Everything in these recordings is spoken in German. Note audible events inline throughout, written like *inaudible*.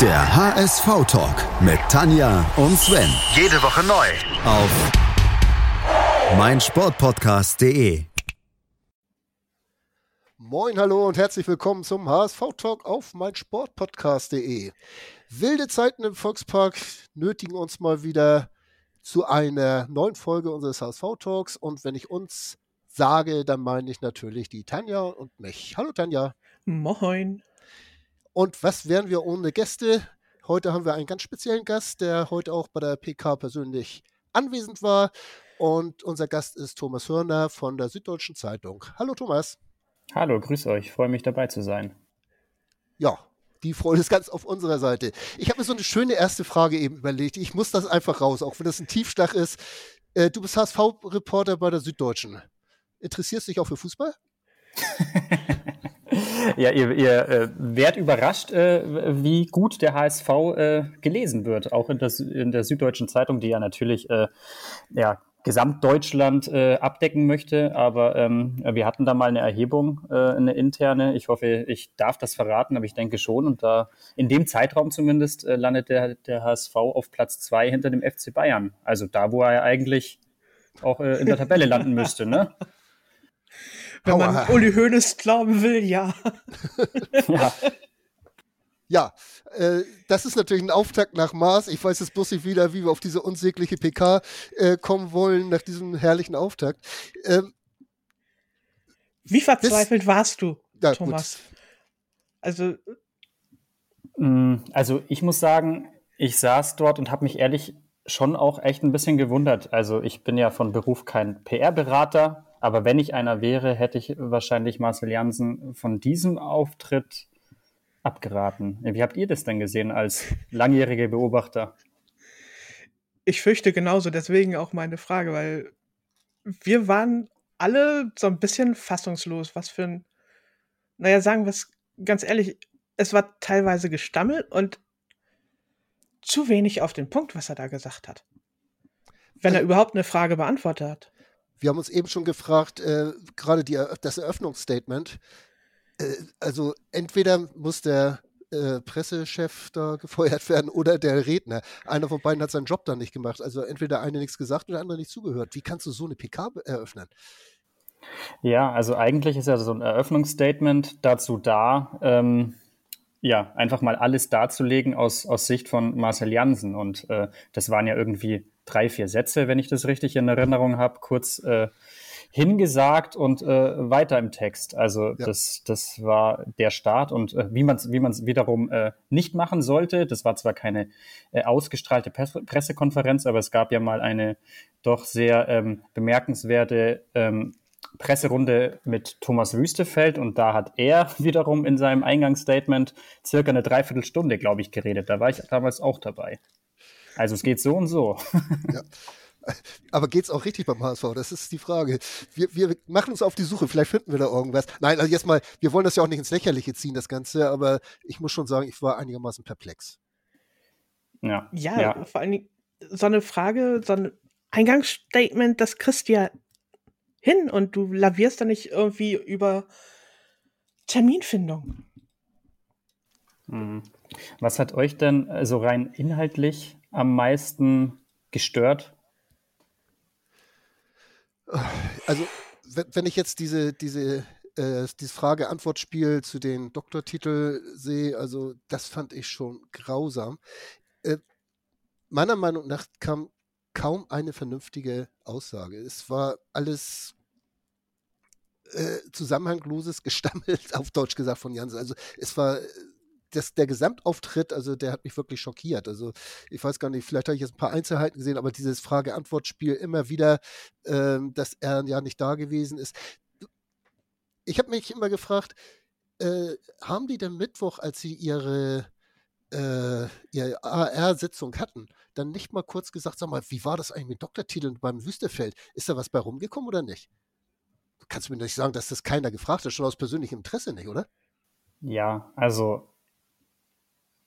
Der HSV-Talk mit Tanja und Sven. Jede Woche neu. Auf meinsportpodcast.de. Moin, hallo und herzlich willkommen zum HSV-Talk auf meinsportpodcast.de. Wilde Zeiten im Volkspark nötigen uns mal wieder zu einer neuen Folge unseres HSV-Talks. Und wenn ich uns sage, dann meine ich natürlich die Tanja und mich. Hallo Tanja. Moin. Und was wären wir ohne Gäste? Heute haben wir einen ganz speziellen Gast, der heute auch bei der PK persönlich anwesend war. Und unser Gast ist Thomas Hörner von der Süddeutschen Zeitung. Hallo Thomas. Hallo, grüß euch. Freue mich dabei zu sein. Ja, die Freude ist ganz auf unserer Seite. Ich habe mir so eine schöne erste Frage eben überlegt. Ich muss das einfach raus, auch wenn das ein Tiefschlag ist. Äh, du bist HSV-Reporter bei der Süddeutschen. Interessierst du dich auch für Fußball? *laughs* *laughs* ja, ihr, ihr äh, werdet überrascht, äh, wie gut der HSV äh, gelesen wird, auch in, das, in, der Süddeutschen Zeitung, die ja natürlich äh, ja, Gesamtdeutschland äh, abdecken möchte. Aber ähm, wir hatten da mal eine Erhebung, äh, eine interne. Ich hoffe, ich darf das verraten, aber ich denke schon. Und da in dem Zeitraum zumindest landet der, der HSV auf Platz zwei hinter dem FC Bayern. Also da, wo er eigentlich auch in der Tabelle landen müsste, ne? *laughs* Wenn man Aua. Uli Hoeneß glauben will, ja. ja. Ja, äh, das ist natürlich ein Auftakt nach Mars. Ich weiß jetzt bloß nicht wieder, wie wir auf diese unsägliche PK äh, kommen wollen, nach diesem herrlichen Auftakt. Ähm, wie verzweifelt das, warst du, ja, Thomas? Gut. Also, mm, also ich muss sagen, ich saß dort und habe mich ehrlich schon auch echt ein bisschen gewundert. Also ich bin ja von Beruf kein PR-Berater, aber wenn ich einer wäre, hätte ich wahrscheinlich Marcel Janssen von diesem Auftritt abgeraten. Wie habt ihr das denn gesehen als langjährige Beobachter? Ich fürchte genauso, deswegen auch meine Frage, weil wir waren alle so ein bisschen fassungslos, was für ein, naja, sagen wir es ganz ehrlich, es war teilweise gestammelt und zu wenig auf den Punkt, was er da gesagt hat. Wenn er überhaupt eine Frage beantwortet hat. Wir haben uns eben schon gefragt, äh, gerade die, das Eröffnungsstatement. Äh, also entweder muss der äh, Pressechef da *laughs* gefeuert werden oder der Redner. Einer von beiden hat seinen Job dann nicht gemacht. Also entweder einer nichts gesagt oder der andere nicht zugehört. Wie kannst du so eine PK eröffnen? Ja, also eigentlich ist ja so ein Eröffnungsstatement dazu da, ähm, ja, einfach mal alles darzulegen aus, aus Sicht von Marcel Jansen. Und äh, das waren ja irgendwie drei, vier Sätze, wenn ich das richtig in Erinnerung habe, kurz äh, hingesagt und äh, weiter im Text. Also ja. das, das war der Start und äh, wie man es wie man's wiederum äh, nicht machen sollte. Das war zwar keine äh, ausgestrahlte Pres Pressekonferenz, aber es gab ja mal eine doch sehr ähm, bemerkenswerte ähm, Presserunde mit Thomas Wüstefeld und da hat er *laughs* wiederum in seinem Eingangsstatement circa eine Dreiviertelstunde, glaube ich, geredet. Da war ich damals auch dabei. Also es geht so und so. Ja. Aber geht es auch richtig beim HSV? Das ist die Frage. Wir, wir machen uns auf die Suche, vielleicht finden wir da irgendwas. Nein, also jetzt mal, wir wollen das ja auch nicht ins Lächerliche ziehen, das Ganze, aber ich muss schon sagen, ich war einigermaßen perplex. Ja, ja, ja. vor allem so eine Frage, so ein Eingangsstatement, das kriegst du ja hin und du lavierst da nicht irgendwie über Terminfindung. Mhm. Was hat euch denn so rein inhaltlich am meisten gestört? Also, wenn ich jetzt diese, diese, äh, dieses Frage-Antwort-Spiel zu den Doktortitel sehe, also das fand ich schon grausam. Äh, meiner Meinung nach kam kaum eine vernünftige Aussage. Es war alles äh, zusammenhangloses Gestammelt, *laughs* auf Deutsch gesagt, von Jansen. Also es war das, der Gesamtauftritt, also der hat mich wirklich schockiert. Also ich weiß gar nicht, vielleicht habe ich jetzt ein paar Einzelheiten gesehen, aber dieses Frage-Antwort-Spiel immer wieder, ähm, dass er ja nicht da gewesen ist. Ich habe mich immer gefragt, äh, haben die denn Mittwoch, als sie ihre, äh, ihre AR-Sitzung hatten, dann nicht mal kurz gesagt, sag mal, wie war das eigentlich mit Doktortiteln beim Wüstefeld? Ist da was bei rumgekommen oder nicht? Du kannst mir nicht sagen, dass das keiner gefragt hat, schon aus persönlichem Interesse nicht, oder? Ja, also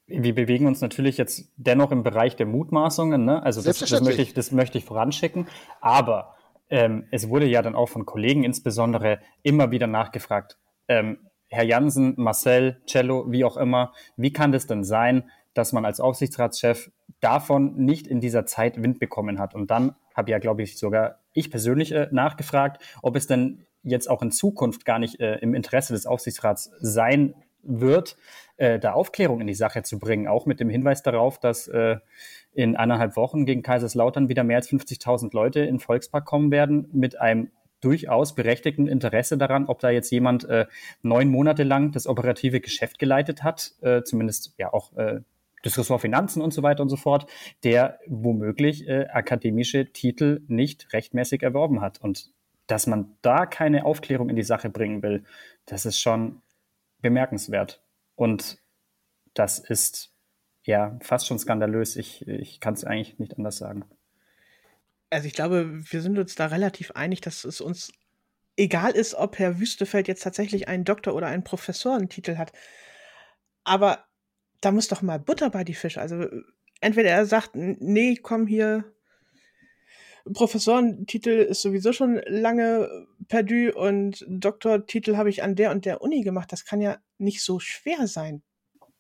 wir bewegen uns natürlich jetzt dennoch im Bereich der Mutmaßungen, ne? Also das, das, möchte ich, das möchte ich voranschicken. Aber ähm, es wurde ja dann auch von Kollegen insbesondere immer wieder nachgefragt. Ähm, Herr Jansen, Marcel, Cello, wie auch immer, wie kann das denn sein, dass man als Aufsichtsratschef davon nicht in dieser Zeit Wind bekommen hat. Und dann habe ja, glaube ich, sogar ich persönlich äh, nachgefragt, ob es denn jetzt auch in Zukunft gar nicht äh, im Interesse des Aufsichtsrats sein wird, äh, da Aufklärung in die Sache zu bringen, auch mit dem Hinweis darauf, dass äh, in eineinhalb Wochen gegen Kaiserslautern wieder mehr als 50.000 Leute in Volkspark kommen werden, mit einem durchaus berechtigten Interesse daran, ob da jetzt jemand äh, neun Monate lang das operative Geschäft geleitet hat, äh, zumindest ja auch äh, das Ressort Finanzen und so weiter und so fort, der womöglich äh, akademische Titel nicht rechtmäßig erworben hat. Und dass man da keine Aufklärung in die Sache bringen will, das ist schon bemerkenswert. Und das ist ja fast schon skandalös. Ich, ich kann es eigentlich nicht anders sagen. Also ich glaube, wir sind uns da relativ einig, dass es uns egal ist, ob Herr Wüstefeld jetzt tatsächlich einen Doktor- oder einen Professorentitel hat. Aber da muss doch mal Butter bei die Fische. Also entweder er sagt, nee, komm hier, Professorentitel ist sowieso schon lange perdu und Doktortitel habe ich an der und der Uni gemacht. Das kann ja nicht so schwer sein.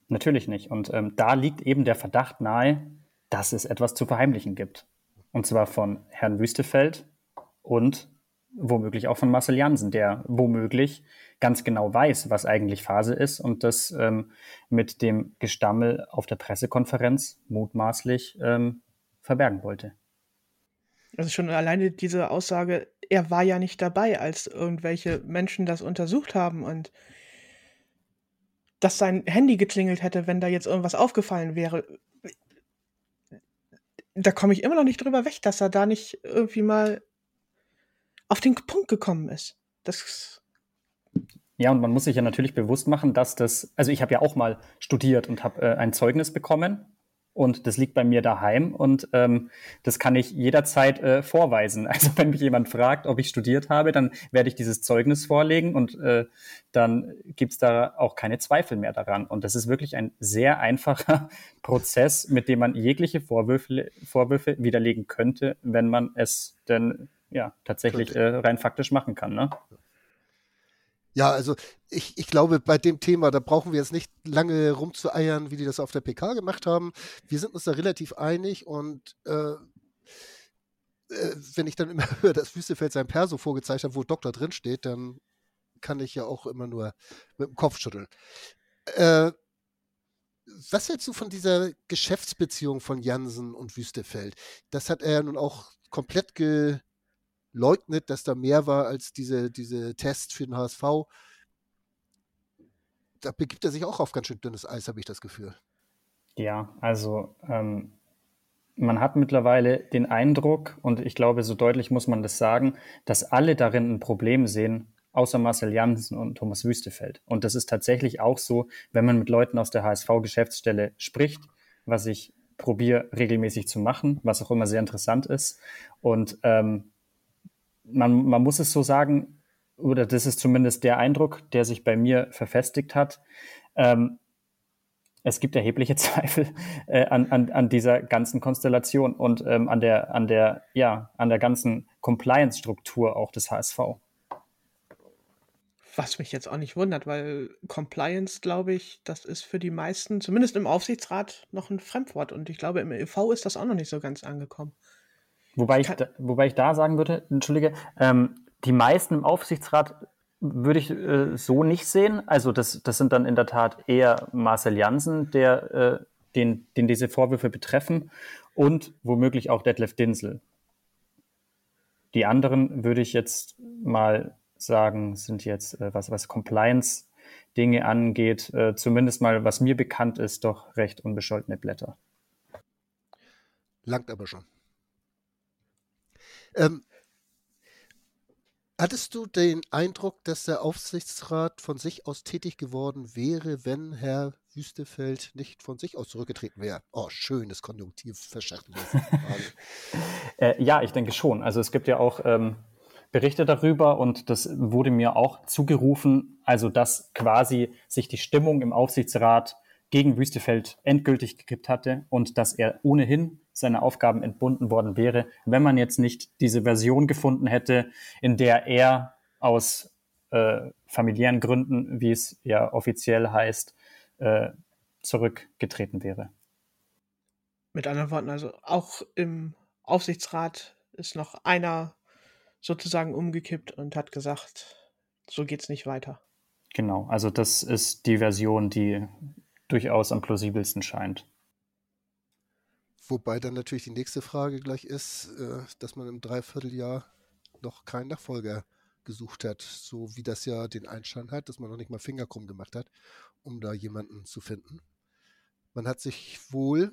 Natürlich nicht. Und ähm, da liegt eben der Verdacht nahe, dass es etwas zu verheimlichen gibt. Und zwar von Herrn Wüstefeld und womöglich auch von Marcel Jansen, der womöglich ganz genau weiß, was eigentlich Phase ist und das ähm, mit dem Gestammel auf der Pressekonferenz mutmaßlich ähm, verbergen wollte. Also schon alleine diese Aussage, er war ja nicht dabei, als irgendwelche Menschen das untersucht haben und dass sein Handy geklingelt hätte, wenn da jetzt irgendwas aufgefallen wäre. Da komme ich immer noch nicht drüber weg, dass er da nicht irgendwie mal auf den Punkt gekommen ist. Das ja, und man muss sich ja natürlich bewusst machen, dass das, also ich habe ja auch mal studiert und habe äh, ein Zeugnis bekommen und das liegt bei mir daheim und ähm, das kann ich jederzeit äh, vorweisen. *laughs* Also wenn mich jemand fragt, ob ich studiert habe, dann werde ich dieses Zeugnis vorlegen und äh, dann gibt's da auch keine Zweifel mehr daran. Und das ist wirklich ein sehr einfacher *laughs* Prozess, mit dem man jegliche Vorwürfe, Vorwürfe widerlegen könnte, wenn man es denn ja tatsächlich äh, rein faktisch machen kann. Ne? Ja, also ich, ich glaube, bei dem Thema, da brauchen wir jetzt nicht lange rumzueiern, wie die das auf der PK gemacht haben. Wir sind uns da relativ einig und äh, äh, wenn ich dann immer *laughs* höre, dass Wüstefeld sein Perso vorgezeichnet hat, wo Doktor drinsteht, dann kann ich ja auch immer nur mit dem Kopf schütteln. Äh, was hältst du von dieser Geschäftsbeziehung von Jansen und Wüstefeld? Das hat er nun auch komplett ge, leugnet, dass da mehr war als diese, diese Tests für den HSV. Da begibt er sich auch auf ganz schön dünnes Eis, habe ich das Gefühl. Ja, also ähm, man hat mittlerweile den Eindruck, und ich glaube, so deutlich muss man das sagen, dass alle darin ein Problem sehen, außer Marcel Janssen und Thomas Wüstefeld. Und das ist tatsächlich auch so, wenn man mit Leuten aus der HSV-Geschäftsstelle spricht, was ich probiere regelmäßig zu machen, was auch immer sehr interessant ist. Und ähm, man, man muss es so sagen, oder das ist zumindest der Eindruck, der sich bei mir verfestigt hat. Ähm, es gibt erhebliche *laughs* Zweifel äh, an, an, an dieser ganzen Konstellation und ähm, an der, an der, ja, an der ganzen Compliance-Struktur auch des HSV. Was mich jetzt auch nicht wundert, weil Compliance, glaube ich, das ist für die meisten, zumindest im Aufsichtsrat, noch ein Fremdwort. Und ich glaube, im EV ist das auch noch nicht so ganz angekommen. Wobei ich, da, wobei ich da sagen würde, entschuldige, ähm, die meisten im Aufsichtsrat würde ich äh, so nicht sehen. Also das, das sind dann in der Tat eher Marcel Janssen, der, äh, den, den diese Vorwürfe betreffen und womöglich auch Detlef Dinsel. Die anderen würde ich jetzt mal sagen, sind jetzt, äh, was, was Compliance-Dinge angeht, äh, zumindest mal, was mir bekannt ist, doch recht unbescholtene Blätter. Langt aber schon. Ähm, hattest du den Eindruck, dass der Aufsichtsrat von sich aus tätig geworden wäre, wenn Herr Wüstefeld nicht von sich aus zurückgetreten wäre? Oh, schönes Konjunktiv verschachteltes. *laughs* äh, ja, ich denke schon. Also es gibt ja auch ähm, Berichte darüber und das wurde mir auch zugerufen, also dass quasi sich die Stimmung im Aufsichtsrat gegen Wüstefeld endgültig gekippt hatte und dass er ohnehin seiner Aufgaben entbunden worden wäre, wenn man jetzt nicht diese Version gefunden hätte, in der er aus äh, familiären Gründen, wie es ja offiziell heißt, äh, zurückgetreten wäre. Mit anderen Worten, also auch im Aufsichtsrat ist noch einer sozusagen umgekippt und hat gesagt, so geht's nicht weiter. Genau, also das ist die Version, die durchaus am plausibelsten scheint. Wobei dann natürlich die nächste Frage gleich ist, äh, dass man im Dreivierteljahr noch keinen Nachfolger gesucht hat, so wie das ja den Einschein hat, dass man noch nicht mal Fingerkrumm gemacht hat, um da jemanden zu finden. Man hat sich wohl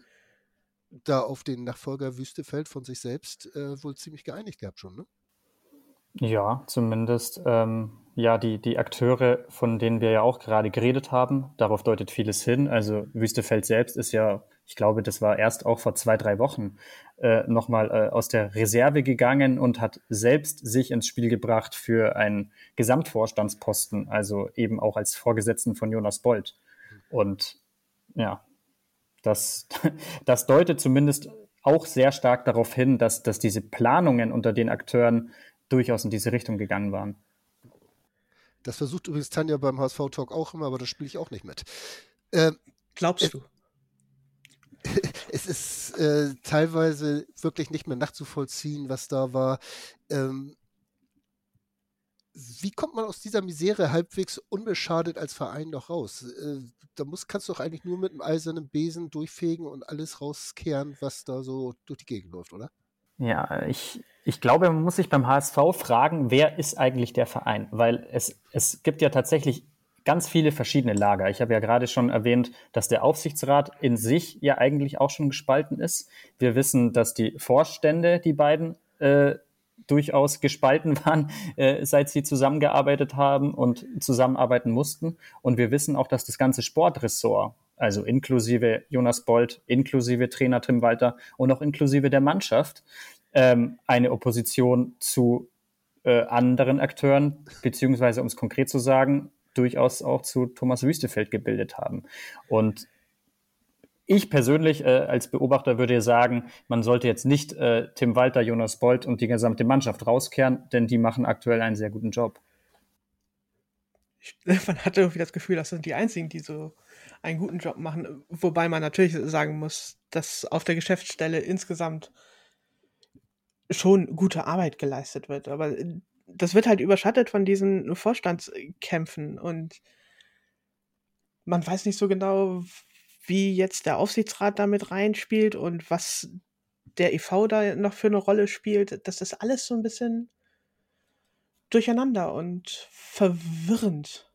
da auf den Nachfolger Wüstefeld von sich selbst äh, wohl ziemlich geeinigt gehabt schon, ne? Ja, zumindest ähm, ja die, die Akteure, von denen wir ja auch gerade geredet haben, darauf deutet vieles hin. Also Wüstefeld selbst ist ja, ich glaube, das war erst auch vor zwei, drei Wochen äh, nochmal äh, aus der Reserve gegangen und hat selbst sich ins Spiel gebracht für einen Gesamtvorstandsposten, also eben auch als Vorgesetzten von Jonas Bold. Und ja, das, *laughs* das deutet zumindest auch sehr stark darauf hin, dass, dass diese Planungen unter den Akteuren durchaus in diese Richtung gegangen waren. Das versucht übrigens Tanja beim HSV-Talk auch immer, aber das spiele ich auch nicht mit. Ähm, Glaubst du? *laughs* es ist äh, teilweise wirklich nicht mehr nachzuvollziehen, was da war. Ähm, wie kommt man aus dieser Misere halbwegs unbeschadet als Verein noch raus? Äh, da muss, kannst du doch eigentlich nur mit einem eisernen Besen durchfegen und alles rauskehren, was da so durch die Gegend läuft, oder? Ja, ich, ich glaube, man muss sich beim HSV fragen, wer ist eigentlich der Verein? Weil es, es gibt ja tatsächlich ganz viele verschiedene Lager. Ich habe ja gerade schon erwähnt, dass der Aufsichtsrat in sich ja eigentlich auch schon gespalten ist. Wir wissen, dass die Vorstände, die beiden, äh, durchaus gespalten *laughs* waren, äh, seit sie zusammengearbeitet haben und zusammenarbeiten mussten. Und wir wissen auch, dass das ganze Sportressort, also inklusive Jonas Bold, inklusive Trainer Tim Walter und auch inklusive der Mannschaft, ähm, eine Opposition zu äh, anderen Akteuren, beziehungsweise um es konkret zu sagen, durchaus auch zu Thomas Wüstefeld gebildet haben. Und ich persönlich äh, als Beobachter würde sagen, man sollte jetzt nicht äh, Tim Walter, Jonas Bolt und die gesamte Mannschaft rauskehren, denn die machen aktuell einen sehr guten Job. *laughs* Man hatte irgendwie das Gefühl, das sind die einzigen, die so einen guten Job machen. Wobei man natürlich sagen muss, dass auf der Geschäftsstelle insgesamt schon gute Arbeit geleistet wird. Aber äh, das wird halt überschattet von diesen Vorstandskämpfen und man weiß nicht so genau, wie jetzt der Aufsichtsrat damit reinspielt und was der EV da noch für eine Rolle spielt. Das ist alles so ein bisschen durcheinander und verwirrend.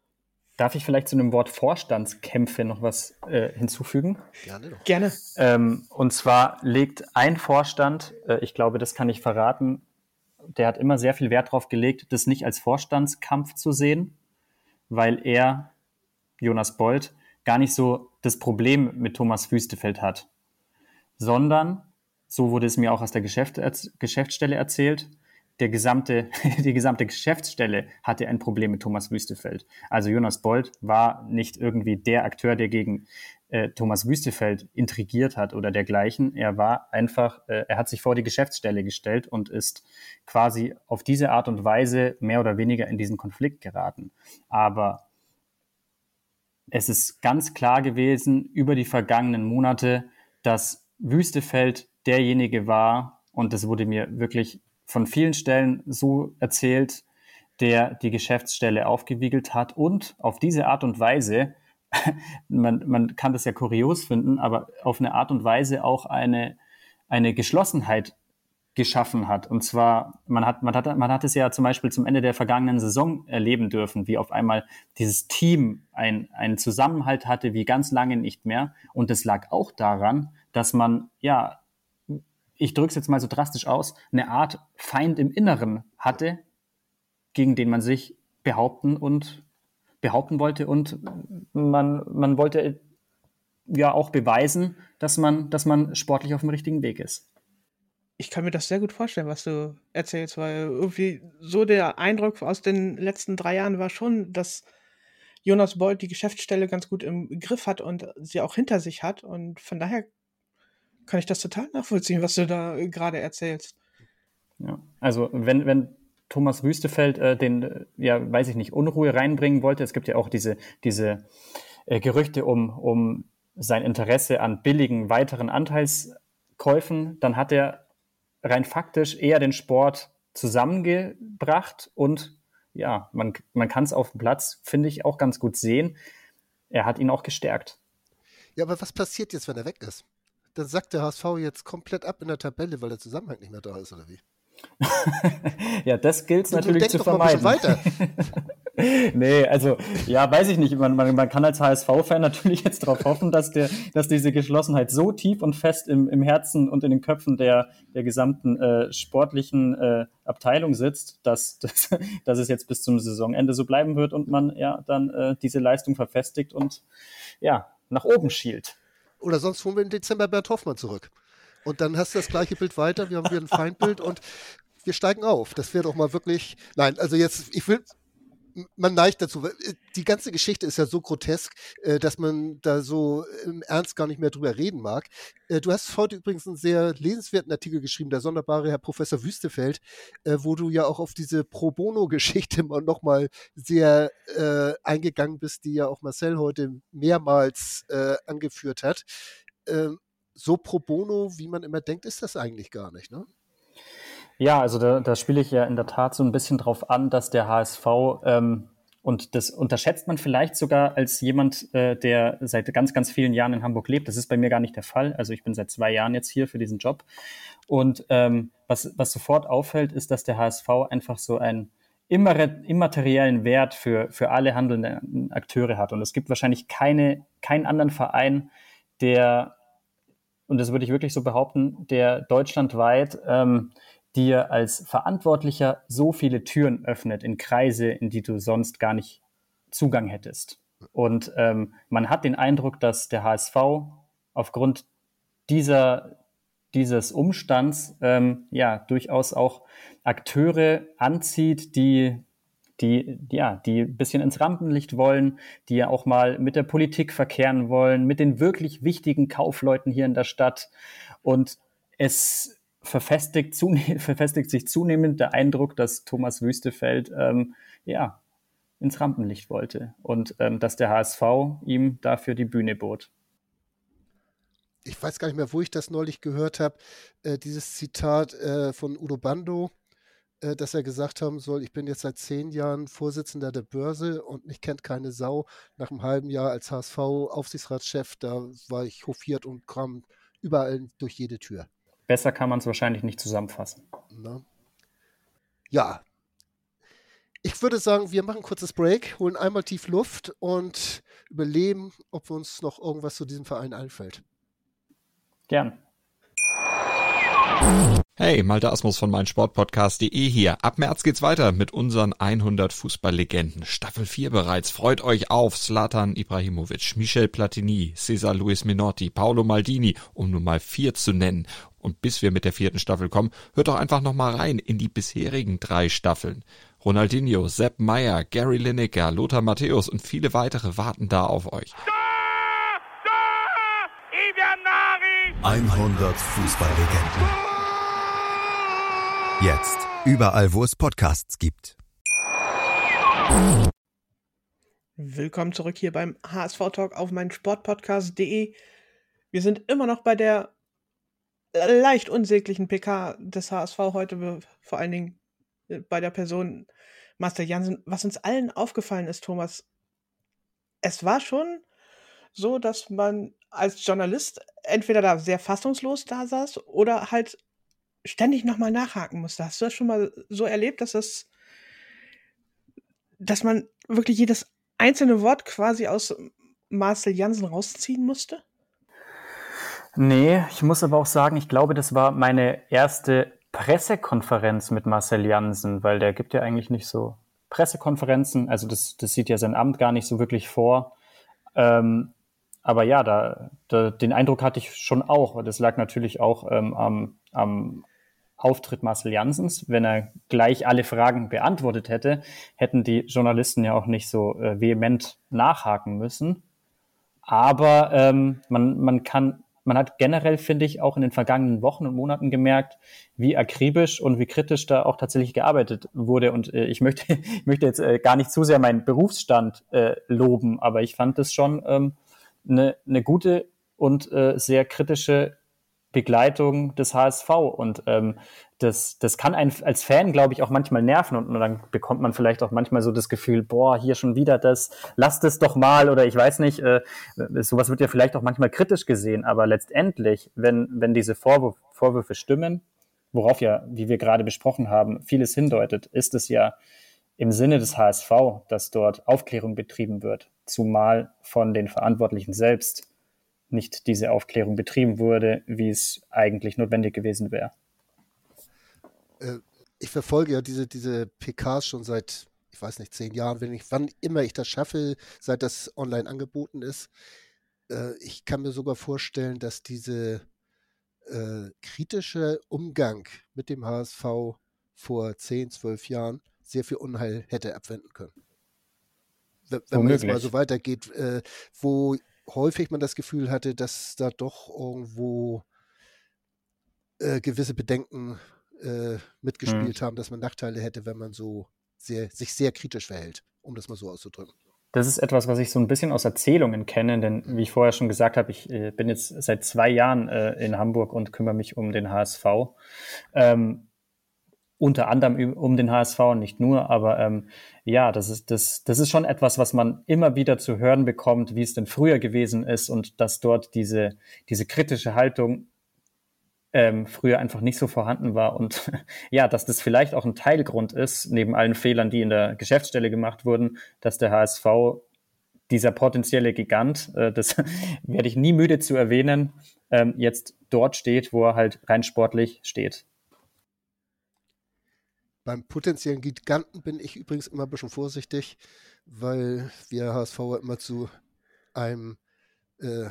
Darf ich vielleicht zu dem Wort Vorstandskämpfe noch was äh, hinzufügen? Gerne doch. Gerne. Ähm, und zwar legt ein Vorstand, äh, ich glaube, das kann ich verraten, der hat immer sehr viel Wert darauf gelegt, das nicht als Vorstandskampf zu sehen, weil er, Jonas Bold, gar nicht so das Problem mit Thomas Wüstefeld hat, sondern, so wurde es mir auch aus der Geschäft, Geschäftsstelle erzählt, der gesamte, *laughs* die gesamte Geschäftsstelle hatte ein Problem mit Thomas Wüstefeld. Also Jonas Bold war nicht irgendwie der Akteur, der gegen äh, Thomas Wüstefeld intrigiert hat oder dergleichen. Er war einfach, äh, er hat sich vor die Geschäftsstelle gestellt und ist quasi auf diese Art und Weise mehr oder weniger in diesen Konflikt geraten. Aber es ist ganz klar gewesen über die vergangenen Monate, dass Wüstefeld derjenige war, und das wurde mir wirklich von vielen Stellen so erzählt, der die Geschäftsstelle aufgewiegelt hat und auf diese Art und Weise, *laughs* man, man kann das ja kurios finden, aber auf eine Art und Weise auch eine, eine Geschlossenheit geschaffen hat. Und zwar, man hat, man, hat, man hat es ja zum Beispiel zum Ende der vergangenen Saison erleben dürfen, wie auf einmal dieses Team ein, einen Zusammenhalt hatte wie ganz lange nicht mehr. Und es lag auch daran, dass man ja ich drücke es jetzt mal so drastisch aus, eine Art Feind im Inneren hatte, gegen den man sich behaupten und behaupten wollte und man, man wollte ja auch beweisen, dass man, dass man sportlich auf dem richtigen Weg ist. Ich kann mir das sehr gut vorstellen, was du erzählst, weil irgendwie so der Eindruck aus den letzten drei Jahren war schon, dass Jonas Bolt die Geschäftsstelle ganz gut im Griff hat und sie auch hinter sich hat. Und von daher kann ich das total nachvollziehen, was du da äh, gerade erzählst. Ja, also wenn, wenn Thomas Wüstefeld äh, den, äh, ja, weiß ich nicht, Unruhe reinbringen wollte, es gibt ja auch diese, diese äh, Gerüchte um, um sein Interesse an billigen weiteren Anteils, Käufen, dann hat er rein faktisch eher den Sport zusammengebracht und ja, man, man kann es auf dem Platz, finde ich, auch ganz gut sehen. Er hat ihn auch gestärkt. Ja, aber was passiert jetzt, wenn er weg ist? Dann sagt der HSV jetzt komplett ab in der Tabelle, weil der Zusammenhang nicht mehr da ist, oder wie? *laughs* ja, das gilt es natürlich zu vermeiden. weiter. *laughs* nee, also ja, weiß ich nicht. Man, man, man kann als HSV-Fan natürlich jetzt darauf hoffen, dass, der, dass diese Geschlossenheit so tief und fest im, im Herzen und in den Köpfen der, der gesamten äh, sportlichen äh, Abteilung sitzt, dass, *laughs* dass, dass es jetzt bis zum Saisonende so bleiben wird und man ja dann äh, diese Leistung verfestigt und ja, nach oben schielt. Oder sonst holen wir im Dezember Bert Hoffmann zurück. Und dann hast du das gleiche Bild weiter, wir haben wieder ein Feindbild und wir steigen auf. Das wäre doch mal wirklich. Nein, also jetzt, ich will, man neigt dazu. Äh, die ganze Geschichte ist ja so grotesk, äh, dass man da so im Ernst gar nicht mehr drüber reden mag. Äh, du hast heute übrigens einen sehr lesenswerten Artikel geschrieben, der sonderbare Herr Professor Wüstefeld, wo du ja auch auf diese Pro Bono-Geschichte *laughs* nochmal sehr eingegangen bist, die ja auch Marcel heute mehrmals angeführt hat. Ähm, so pro bono, wie man immer denkt, ist das eigentlich gar nicht, ne? Ja, also da, da spiele ich ja in der Tat so ein bisschen drauf an, dass der HSV, ähm, und das unterschätzt man vielleicht sogar als jemand, äh, der seit ganz, ganz vielen Jahren in Hamburg lebt. Das ist bei mir gar nicht der Fall. Also ich bin seit zwei Jahren jetzt hier für diesen Job. Und ähm, was, was sofort auffällt, ist, dass der HSV einfach so einen immateriellen Wert für, für alle handelnden Akteure hat. Und es gibt wahrscheinlich keine, keinen anderen Verein, der, und das würde ich wirklich so behaupten, der deutschlandweit ähm, dir als Verantwortlicher so viele Türen öffnet in Kreise, in die du sonst gar nicht Zugang hättest. Und ähm, man hat den Eindruck, dass der HSV aufgrund dieser, dieses Umstands ähm, ja durchaus auch Akteure anzieht, die die, ja, die ein bisschen ins Rampenlicht wollen, die ja auch mal mit der Politik verkehren wollen, mit den wirklich wichtigen Kaufleuten hier in der Stadt. Und es verfestigt, *laughs* verfestigt sich zunehmend der Eindruck, dass Thomas Wüstefeld ähm, ja, ins Rampenlicht wollte und ähm, dass der HSV ihm dafür die Bühne bot. Ich weiß gar nicht mehr, wo ich das neulich gehört habe, äh, dieses Zitat äh, von Udo Bando, äh, dass er gesagt haben soll, ich bin jetzt seit zehn Jahren Vorsitzender der Börse und mich kennt keine Sau. Nach einem halben Jahr als HSV-Aufsichtsratschef, da war ich hofiert und kam überall durch jede Tür. Besser kann man es wahrscheinlich nicht zusammenfassen. Na? Ja. Ich würde sagen, wir machen ein kurzes Break, holen einmal tief Luft und überleben, ob uns noch irgendwas zu diesem Verein einfällt. Gern. Hey, Malte Asmus von meinsportpodcast.de hier. Ab März geht's weiter mit unseren 100 Fußballlegenden. Staffel 4 bereits. Freut euch auf Zlatan Ibrahimovic, Michel Platini, Cesar Luis Minotti, Paolo Maldini, um nur mal vier zu nennen. Und bis wir mit der vierten Staffel kommen, hört doch einfach nochmal rein in die bisherigen drei Staffeln. Ronaldinho, Sepp Meyer, Gary Lineker, Lothar Matthäus und viele weitere warten da auf euch. 100 Fußballlegenden. Jetzt. Überall, wo es Podcasts gibt. Willkommen zurück hier beim HSV Talk auf meinen Sportpodcast.de. Wir sind immer noch bei der leicht unsäglichen PK des HSV heute, vor allen Dingen äh, bei der Person Master Jansen. Was uns allen aufgefallen ist, Thomas, es war schon so, dass man als Journalist entweder da sehr fassungslos da saß oder halt ständig nochmal nachhaken musste. Hast du das schon mal so erlebt, dass das, dass man wirklich jedes einzelne Wort quasi aus Marcel Jansen rausziehen musste? Nee, ich muss aber auch sagen, ich glaube, das war meine erste Pressekonferenz mit Marcel Jansen, weil der gibt ja eigentlich nicht so Pressekonferenzen. Also das, das sieht ja sein Amt gar nicht so wirklich vor. Ähm, aber ja, da, da, den Eindruck hatte ich schon auch. Das lag natürlich auch ähm, am, am Auftritt Marcel Jansens. Wenn er gleich alle Fragen beantwortet hätte, hätten die Journalisten ja auch nicht so äh, vehement nachhaken müssen. Aber ähm, man, man kann, man hat generell, finde ich, auch in den vergangenen Wochen und Monaten gemerkt, wie akribisch und wie kritisch da auch tatsächlich gearbeitet wurde. Und äh, ich möchte, *laughs* ich möchte jetzt äh, gar nicht zu sehr meinen Berufsstand äh, loben, aber ich fand es schon ähm, eine, eine gute und äh, sehr kritische Begleitung des HSV. Und ähm, das, das kann einen als Fan, glaube ich, auch manchmal nerven. Und, und, dann bekommt man vielleicht auch manchmal so das Gefühl, boah, hier schon wieder das, lasst es doch mal oder ich weiß nicht, äh, sowas wird ja vielleicht auch manchmal kritisch gesehen, aber letztendlich, wenn, wenn diese Vorwürfe, Vorwürfe stimmen, worauf ja, wie wir gerade besprochen haben, vieles hindeutet, ist es ja im Sinne des HSV, dass dort Aufklärung betrieben wird, zumal von den Verantwortlichen selbst nicht diese Aufklärung betrieben wurde, wie es eigentlich notwendig gewesen wäre. Äh, ich verfolge ja diese, diese PKs schon seit, ich weiß nicht, zehn Jahren, wenn ich, wann immer ich das schaffe, seit das online angeboten ist. Äh, ich kann mir sogar vorstellen, dass diese äh, kritische Umgang mit dem HSV vor zehn, zwölf Jahren sehr viel Unheil hätte abwenden können. Wenn, wenn man jetzt mal so weitergeht, äh, wo häufig man das Gefühl hatte, dass da doch irgendwo äh, gewisse Bedenken äh, mitgespielt mhm. haben, dass man Nachteile hätte, wenn man so sehr, sich sehr kritisch verhält, um das mal so auszudrücken. Das ist etwas, was ich so ein bisschen aus Erzählungen kenne, denn wie ich vorher schon gesagt habe, ich äh, bin jetzt seit zwei Jahren äh, in Hamburg und kümmere mich um den HSV. Ähm, unter anderem um den HSV, nicht nur, aber ähm, ja, das ist, das, das ist schon etwas, was man immer wieder zu hören bekommt, wie es denn früher gewesen ist und dass dort diese, diese kritische Haltung ähm, früher einfach nicht so vorhanden war und *laughs* ja, dass das vielleicht auch ein Teilgrund ist, neben allen Fehlern, die in der Geschäftsstelle gemacht wurden, dass der HSV dieser potenzielle Gigant, äh, das *laughs* werde ich nie müde zu erwähnen, ähm, jetzt dort steht, wo er halt rein sportlich steht. Beim potenziellen Giganten bin ich übrigens immer ein bisschen vorsichtig, weil wir HSV immer zu einem äh,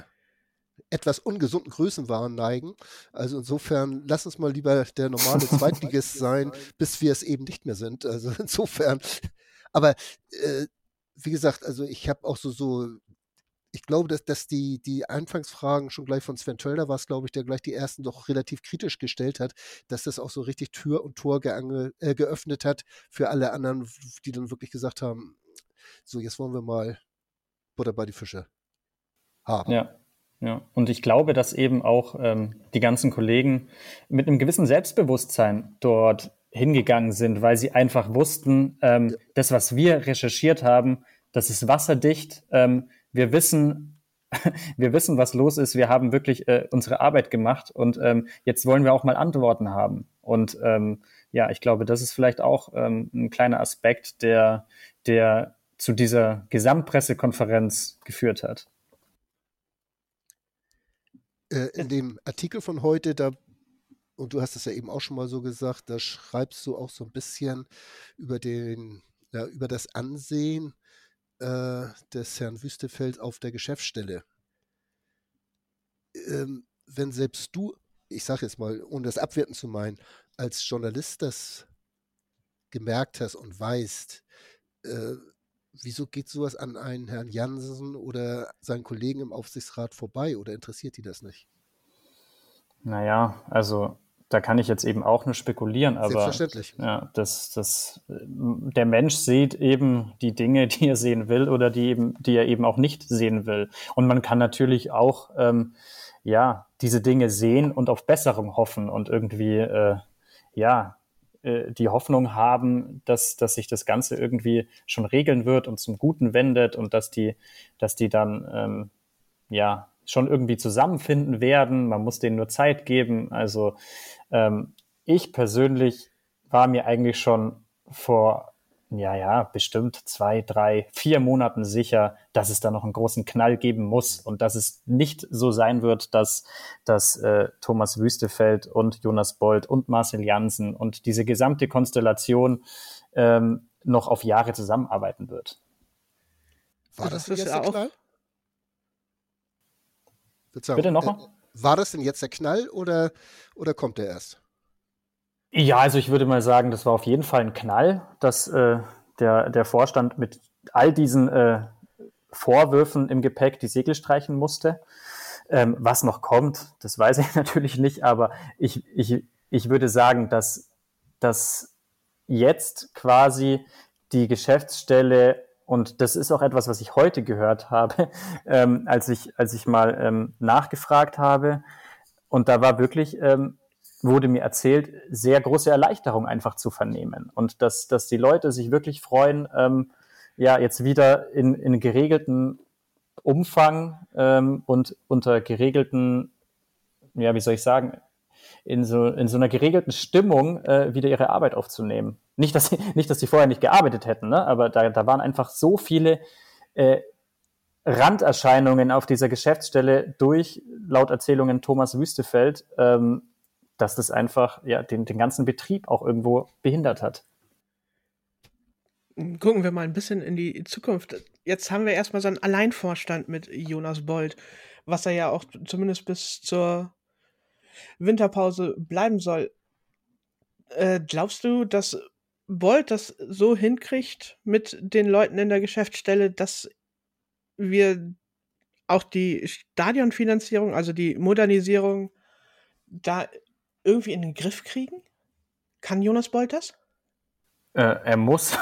etwas ungesunden Größenwahn neigen. Also insofern, lass uns mal lieber der normale *laughs* Zweitligist sein, bis wir es eben nicht mehr sind. Also *laughs* insofern, aber äh, wie gesagt, also ich habe auch so, so, ich glaube, dass, dass die, die Anfangsfragen schon gleich von Sven Tölder war es, glaube ich, der gleich die ersten doch relativ kritisch gestellt hat, dass das auch so richtig Tür und Tor geange, äh, geöffnet hat für alle anderen, die dann wirklich gesagt haben, so, jetzt wollen wir mal Butter bei die Fische haben. Ja. Ja, und ich glaube, dass eben auch ähm, die ganzen Kollegen mit einem gewissen Selbstbewusstsein dort hingegangen sind, weil sie einfach wussten, ähm, das, was wir recherchiert haben, das ist wasserdicht. Ähm, wir wissen, *laughs* wir wissen, was los ist. Wir haben wirklich äh, unsere Arbeit gemacht und ähm, jetzt wollen wir auch mal Antworten haben. Und ähm, ja, ich glaube, das ist vielleicht auch ähm, ein kleiner Aspekt, der, der zu dieser Gesamtpressekonferenz geführt hat. Äh, in dem Artikel von heute, da, und du hast es ja eben auch schon mal so gesagt, da schreibst du auch so ein bisschen über den, ja, über das Ansehen äh, des Herrn Wüstefeld auf der Geschäftsstelle. Ähm, wenn selbst du, ich sage jetzt mal, ohne das abwerten zu meinen, als Journalist das gemerkt hast und weißt, äh, wieso geht sowas an einen Herrn Jansen oder seinen Kollegen im Aufsichtsrat vorbei oder interessiert die das nicht? Naja, also da kann ich jetzt eben auch nur spekulieren, aber Selbstverständlich. ja, das, das, der Mensch sieht eben die Dinge, *laughs* die er sehen will oder die eben, die er eben auch nicht sehen will. Und man kann natürlich auch ähm, ja diese Dinge sehen und auf Besserung hoffen und irgendwie äh, ja äh, die Hoffnung haben, dass, dass sich das Ganze irgendwie schon regeln wird und zum Guten wendet und dass die, dass die dann ähm, ja schon irgendwie zusammenfinden werden. Man muss denen nur Zeit geben. Also ähm, ich persönlich war mir eigentlich schon vor ja, ja, bestimmt zwei, drei, vier Monaten sicher, dass es da noch einen großen Knall geben muss und dass es nicht so sein wird, dass, dass äh, Thomas Wüstefeld und Jonas Bold und Marcel Janssen und diese gesamte Konstellation ähm, noch auf Jahre zusammenarbeiten wird. War das, das jetzt der Knall? Bitte nochmal? Äh, war das denn jetzt der Knall oder, oder kommt der erst? Ja, also ich würde mal sagen, das war auf jeden Fall ein Knall, dass äh, der, der Vorstand mit all diesen äh, Vorwürfen im Gepäck die Segel streichen musste. Ähm, was noch kommt, das weiß ich *laughs* natürlich nicht, aber ich, ich, ich würde sagen, dass, dass jetzt quasi die Geschäftsstelle, und das ist auch etwas, was ich heute gehört habe, *laughs* ähm, als, ich, als ich mal ähm, nachgefragt habe, und da war wirklich, ähm, wurde mir erzählt, sehr große Erleichterung einfach zu vernehmen. Und dass, dass die Leute sich wirklich freuen, ähm, ja, jetzt wieder in, in geregelten Umfang ähm, und unter geregelten, ja, wie soll ich sagen, in so, in so einer geregelten Stimmung äh, wieder ihre Arbeit aufzunehmen. Nicht, dass sie, *laughs* nicht, dass sie vorher nicht gearbeitet hätten, ne? aber da, da waren einfach so viele äh, Randerscheinungen auf dieser Geschäftsstelle durch, laut Erzählungen Thomas Wüstefeld, ähm, dass das einfach ja, den, den ganzen Betrieb auch irgendwo behindert hat. Gucken wir mal ein bisschen in die Zukunft. Jetzt haben wir erstmal so einen Alleinvorstand mit Jonas Bold, was er ja auch zumindest bis zur Winterpause bleiben soll. Äh, glaubst du, dass Bolt das so hinkriegt mit den Leuten in der Geschäftsstelle, dass wir auch die Stadionfinanzierung, also die Modernisierung, da irgendwie in den Griff kriegen? Kann Jonas Bolt das? Äh, er muss.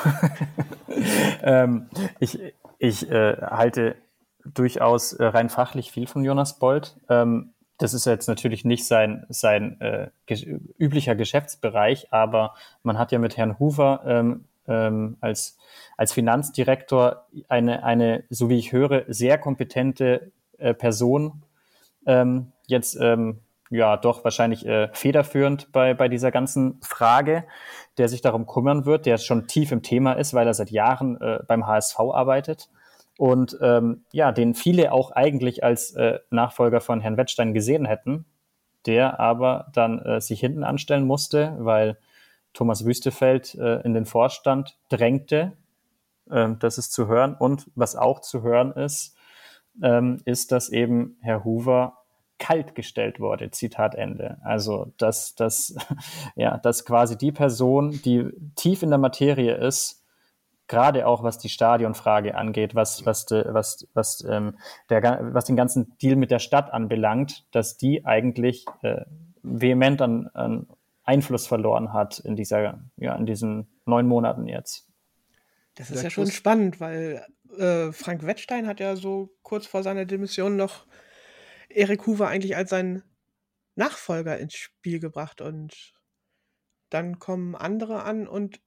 *laughs* ähm, ich ich äh, halte durchaus äh, rein fachlich viel von Jonas Bolt. Ähm, das ist jetzt natürlich nicht sein, sein äh, ge üblicher Geschäftsbereich, aber man hat ja mit Herrn Hoover ähm, ähm, als, als Finanzdirektor eine, eine, so wie ich höre, sehr kompetente äh, Person ähm, jetzt ähm, ja doch wahrscheinlich äh, federführend bei, bei dieser ganzen Frage, der sich darum kümmern wird, der schon tief im Thema ist, weil er seit Jahren äh, beim HSV arbeitet und ähm, ja, den viele auch eigentlich als äh, Nachfolger von Herrn Wettstein gesehen hätten, der aber dann äh, sich hinten anstellen musste, weil Thomas Wüstefeld äh, in den Vorstand drängte. Ähm, das ist zu hören. Und was auch zu hören ist, ähm, ist, dass eben Herr Hoover kalt gestellt wurde. Zitat Ende. Also, dass, dass, *laughs* ja, dass quasi die Person, die tief in der Materie ist, gerade auch was die Stadionfrage angeht, was, was, was, was, ähm, der, was den ganzen Deal mit der Stadt anbelangt, dass die eigentlich äh, vehement an, an Einfluss verloren hat in dieser, ja, in diesen neun Monaten jetzt. Das ist ja schon spannend, weil äh, Frank Wettstein hat ja so kurz vor seiner Demission noch Erik Hoover eigentlich als seinen Nachfolger ins Spiel gebracht und dann kommen andere an und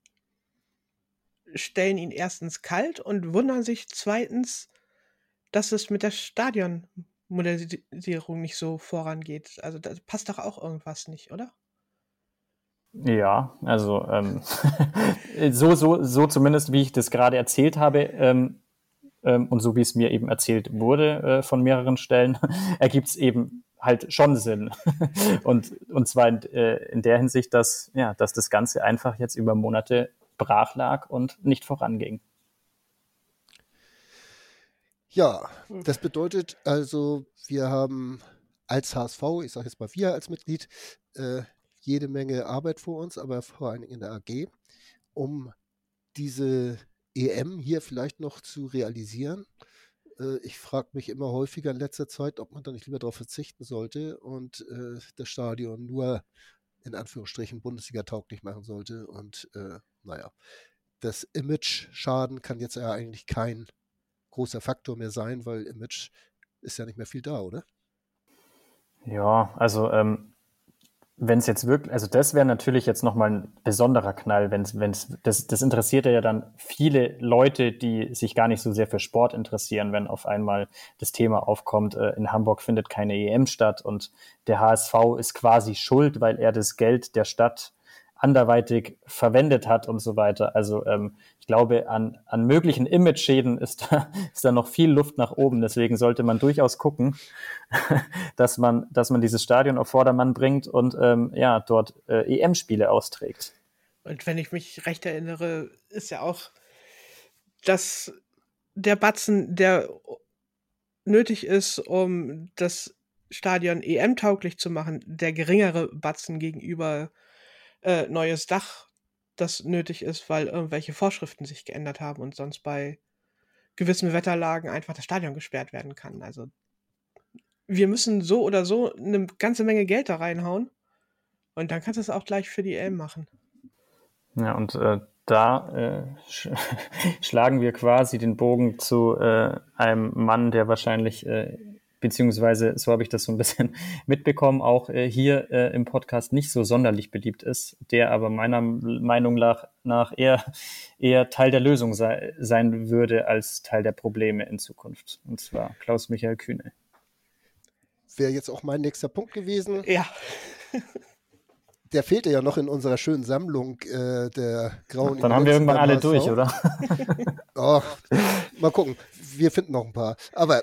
stellen ihn erstens kalt und wundern sich zweitens, dass es mit der Stadionmodernisierung nicht so vorangeht. Also da passt doch auch irgendwas nicht, oder? Ja, also ähm, *laughs* so, so, so zumindest, wie ich das gerade erzählt habe ähm, ähm, und so wie es mir eben erzählt wurde äh, von mehreren Stellen, *laughs* ergibt es eben halt schon Sinn. *laughs* und, und zwar in, äh, in der Hinsicht, dass, ja, dass das Ganze einfach jetzt über Monate brach lag und nicht voranging. Ja, das bedeutet also, wir haben als HSV, ich sage jetzt mal wir als Mitglied, äh, jede Menge Arbeit vor uns, aber vor allem in der AG, um diese EM hier vielleicht noch zu realisieren. Äh, ich frage mich immer häufiger in letzter Zeit, ob man da nicht lieber darauf verzichten sollte und äh, das Stadion nur in Anführungsstrichen Bundesliga tauglich machen sollte und äh, naja, das Image-Schaden kann jetzt ja eigentlich kein großer Faktor mehr sein, weil Image ist ja nicht mehr viel da, oder? Ja, also ähm, wenn es jetzt wirklich, also das wäre natürlich jetzt nochmal ein besonderer Knall, wenn es, das, das interessiert ja dann viele Leute, die sich gar nicht so sehr für Sport interessieren, wenn auf einmal das Thema aufkommt, äh, in Hamburg findet keine EM statt und der HSV ist quasi schuld, weil er das Geld der Stadt anderweitig verwendet hat und so weiter. Also ähm, ich glaube, an, an möglichen Image-Schäden ist da, *laughs* ist da noch viel Luft nach oben. Deswegen sollte man durchaus gucken, *laughs* dass man, dass man dieses Stadion auf Vordermann bringt und ähm, ja, dort äh, EM-Spiele austrägt. Und wenn ich mich recht erinnere, ist ja auch, dass der Batzen, der nötig ist, um das Stadion EM-tauglich zu machen, der geringere Batzen gegenüber äh, neues Dach, das nötig ist, weil irgendwelche Vorschriften sich geändert haben und sonst bei gewissen Wetterlagen einfach das Stadion gesperrt werden kann. Also wir müssen so oder so eine ganze Menge Geld da reinhauen und dann kannst du es auch gleich für die EM machen. Ja, und äh, da äh, sch *laughs* schlagen wir quasi den Bogen zu äh, einem Mann, der wahrscheinlich äh, beziehungsweise so habe ich das so ein bisschen *laughs* mitbekommen, auch äh, hier äh, im Podcast nicht so sonderlich beliebt ist, der aber meiner Meinung nach, nach eher, *laughs* eher Teil der Lösung sei, sein würde als Teil der Probleme in Zukunft. Und zwar Klaus-Michael Kühne. Wäre jetzt auch mein nächster Punkt gewesen. Ja. *laughs* der fehlte ja noch in unserer schönen Sammlung äh, der grauen. Dann haben wir irgendwann alle durch, oder? oh, mal gucken. Wir finden noch ein paar. Aber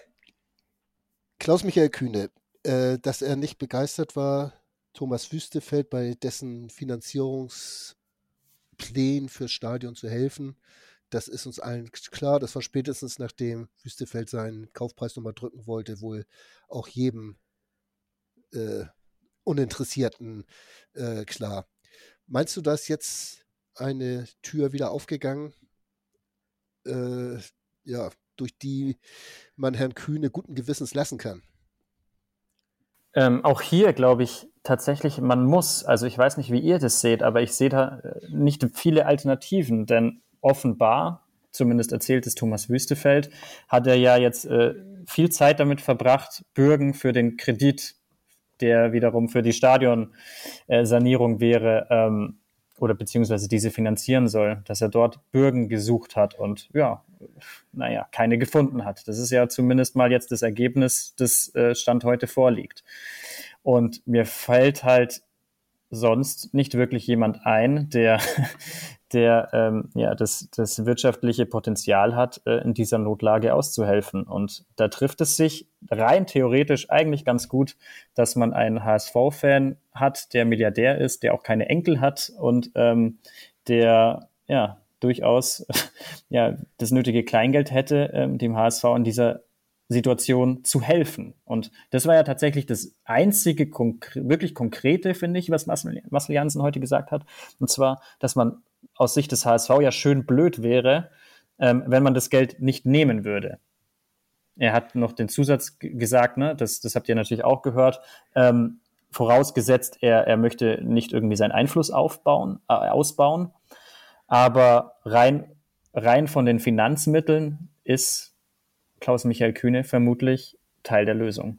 Klaus-Michael Kühne, äh, dass er nicht begeistert war, Thomas Wüstefeld bei dessen Finanzierungsplänen fürs Stadion zu helfen, das ist uns allen klar. Das war spätestens nachdem Wüstefeld seinen Kaufpreis nochmal drücken wollte, wohl auch jedem äh, Uninteressierten äh, klar. Meinst du, dass jetzt eine Tür wieder aufgegangen, äh, ja, durch die man Herrn Kühne guten Gewissens lassen kann? Ähm, auch hier glaube ich tatsächlich, man muss, also ich weiß nicht, wie ihr das seht, aber ich sehe da äh, nicht viele Alternativen, denn offenbar, zumindest erzählt es Thomas Wüstefeld, hat er ja jetzt äh, viel Zeit damit verbracht, Bürgen für den Kredit der wiederum für die Stadionsanierung wäre ähm, oder beziehungsweise diese finanzieren soll, dass er dort Bürgen gesucht hat und ja, naja, keine gefunden hat. Das ist ja zumindest mal jetzt das Ergebnis, das äh, Stand heute vorliegt. Und mir fällt halt sonst nicht wirklich jemand ein, der, *laughs* der ähm, ja, das, das wirtschaftliche Potenzial hat, äh, in dieser Notlage auszuhelfen. Und da trifft es sich rein theoretisch eigentlich ganz gut, dass man einen HSV-Fan hat, der Milliardär ist, der auch keine Enkel hat und ähm, der ja durchaus *laughs* ja das nötige Kleingeld hätte, ähm, dem HSV in dieser Situation zu helfen. Und das war ja tatsächlich das einzige konkre wirklich konkrete, finde ich, was Marcel, Janssen heute gesagt hat. Und zwar, dass man aus Sicht des HSV ja schön blöd wäre, ähm, wenn man das Geld nicht nehmen würde. Er hat noch den Zusatz gesagt, ne, das, das habt ihr natürlich auch gehört, ähm, vorausgesetzt, er, er möchte nicht irgendwie seinen Einfluss aufbauen, äh, ausbauen, aber rein, rein von den Finanzmitteln ist Klaus-Michael Kühne vermutlich Teil der Lösung.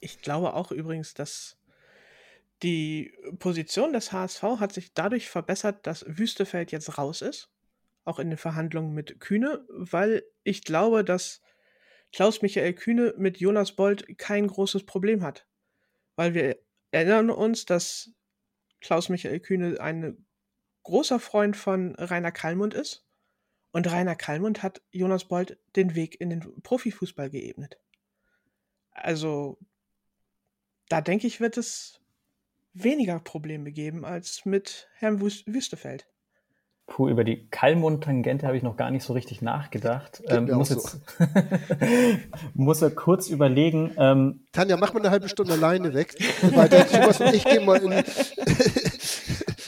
Ich glaube auch übrigens, dass die Position des HSV hat sich dadurch verbessert, dass Wüstefeld jetzt raus ist, auch in den Verhandlungen mit Kühne, weil ich glaube, dass Klaus-Michael Kühne mit Jonas Bold kein großes Problem hat. Weil wir erinnern uns, dass Klaus-Michael Kühne ein großer Freund von Rainer Kallmund ist. Und Rainer Kallmund hat Jonas Bold den Weg in den Profifußball geebnet. Also, da denke ich, wird es weniger Probleme geben als mit Herrn Wüstefeld. Puh, über die Kalmund-Tangente habe ich noch gar nicht so richtig nachgedacht. Ähm, muss, so. jetzt, *laughs* muss er kurz überlegen. Ähm, Tanja, mach mal eine halbe Stunde alleine weg. Weiter, Thomas und ich gehen mal in, *laughs*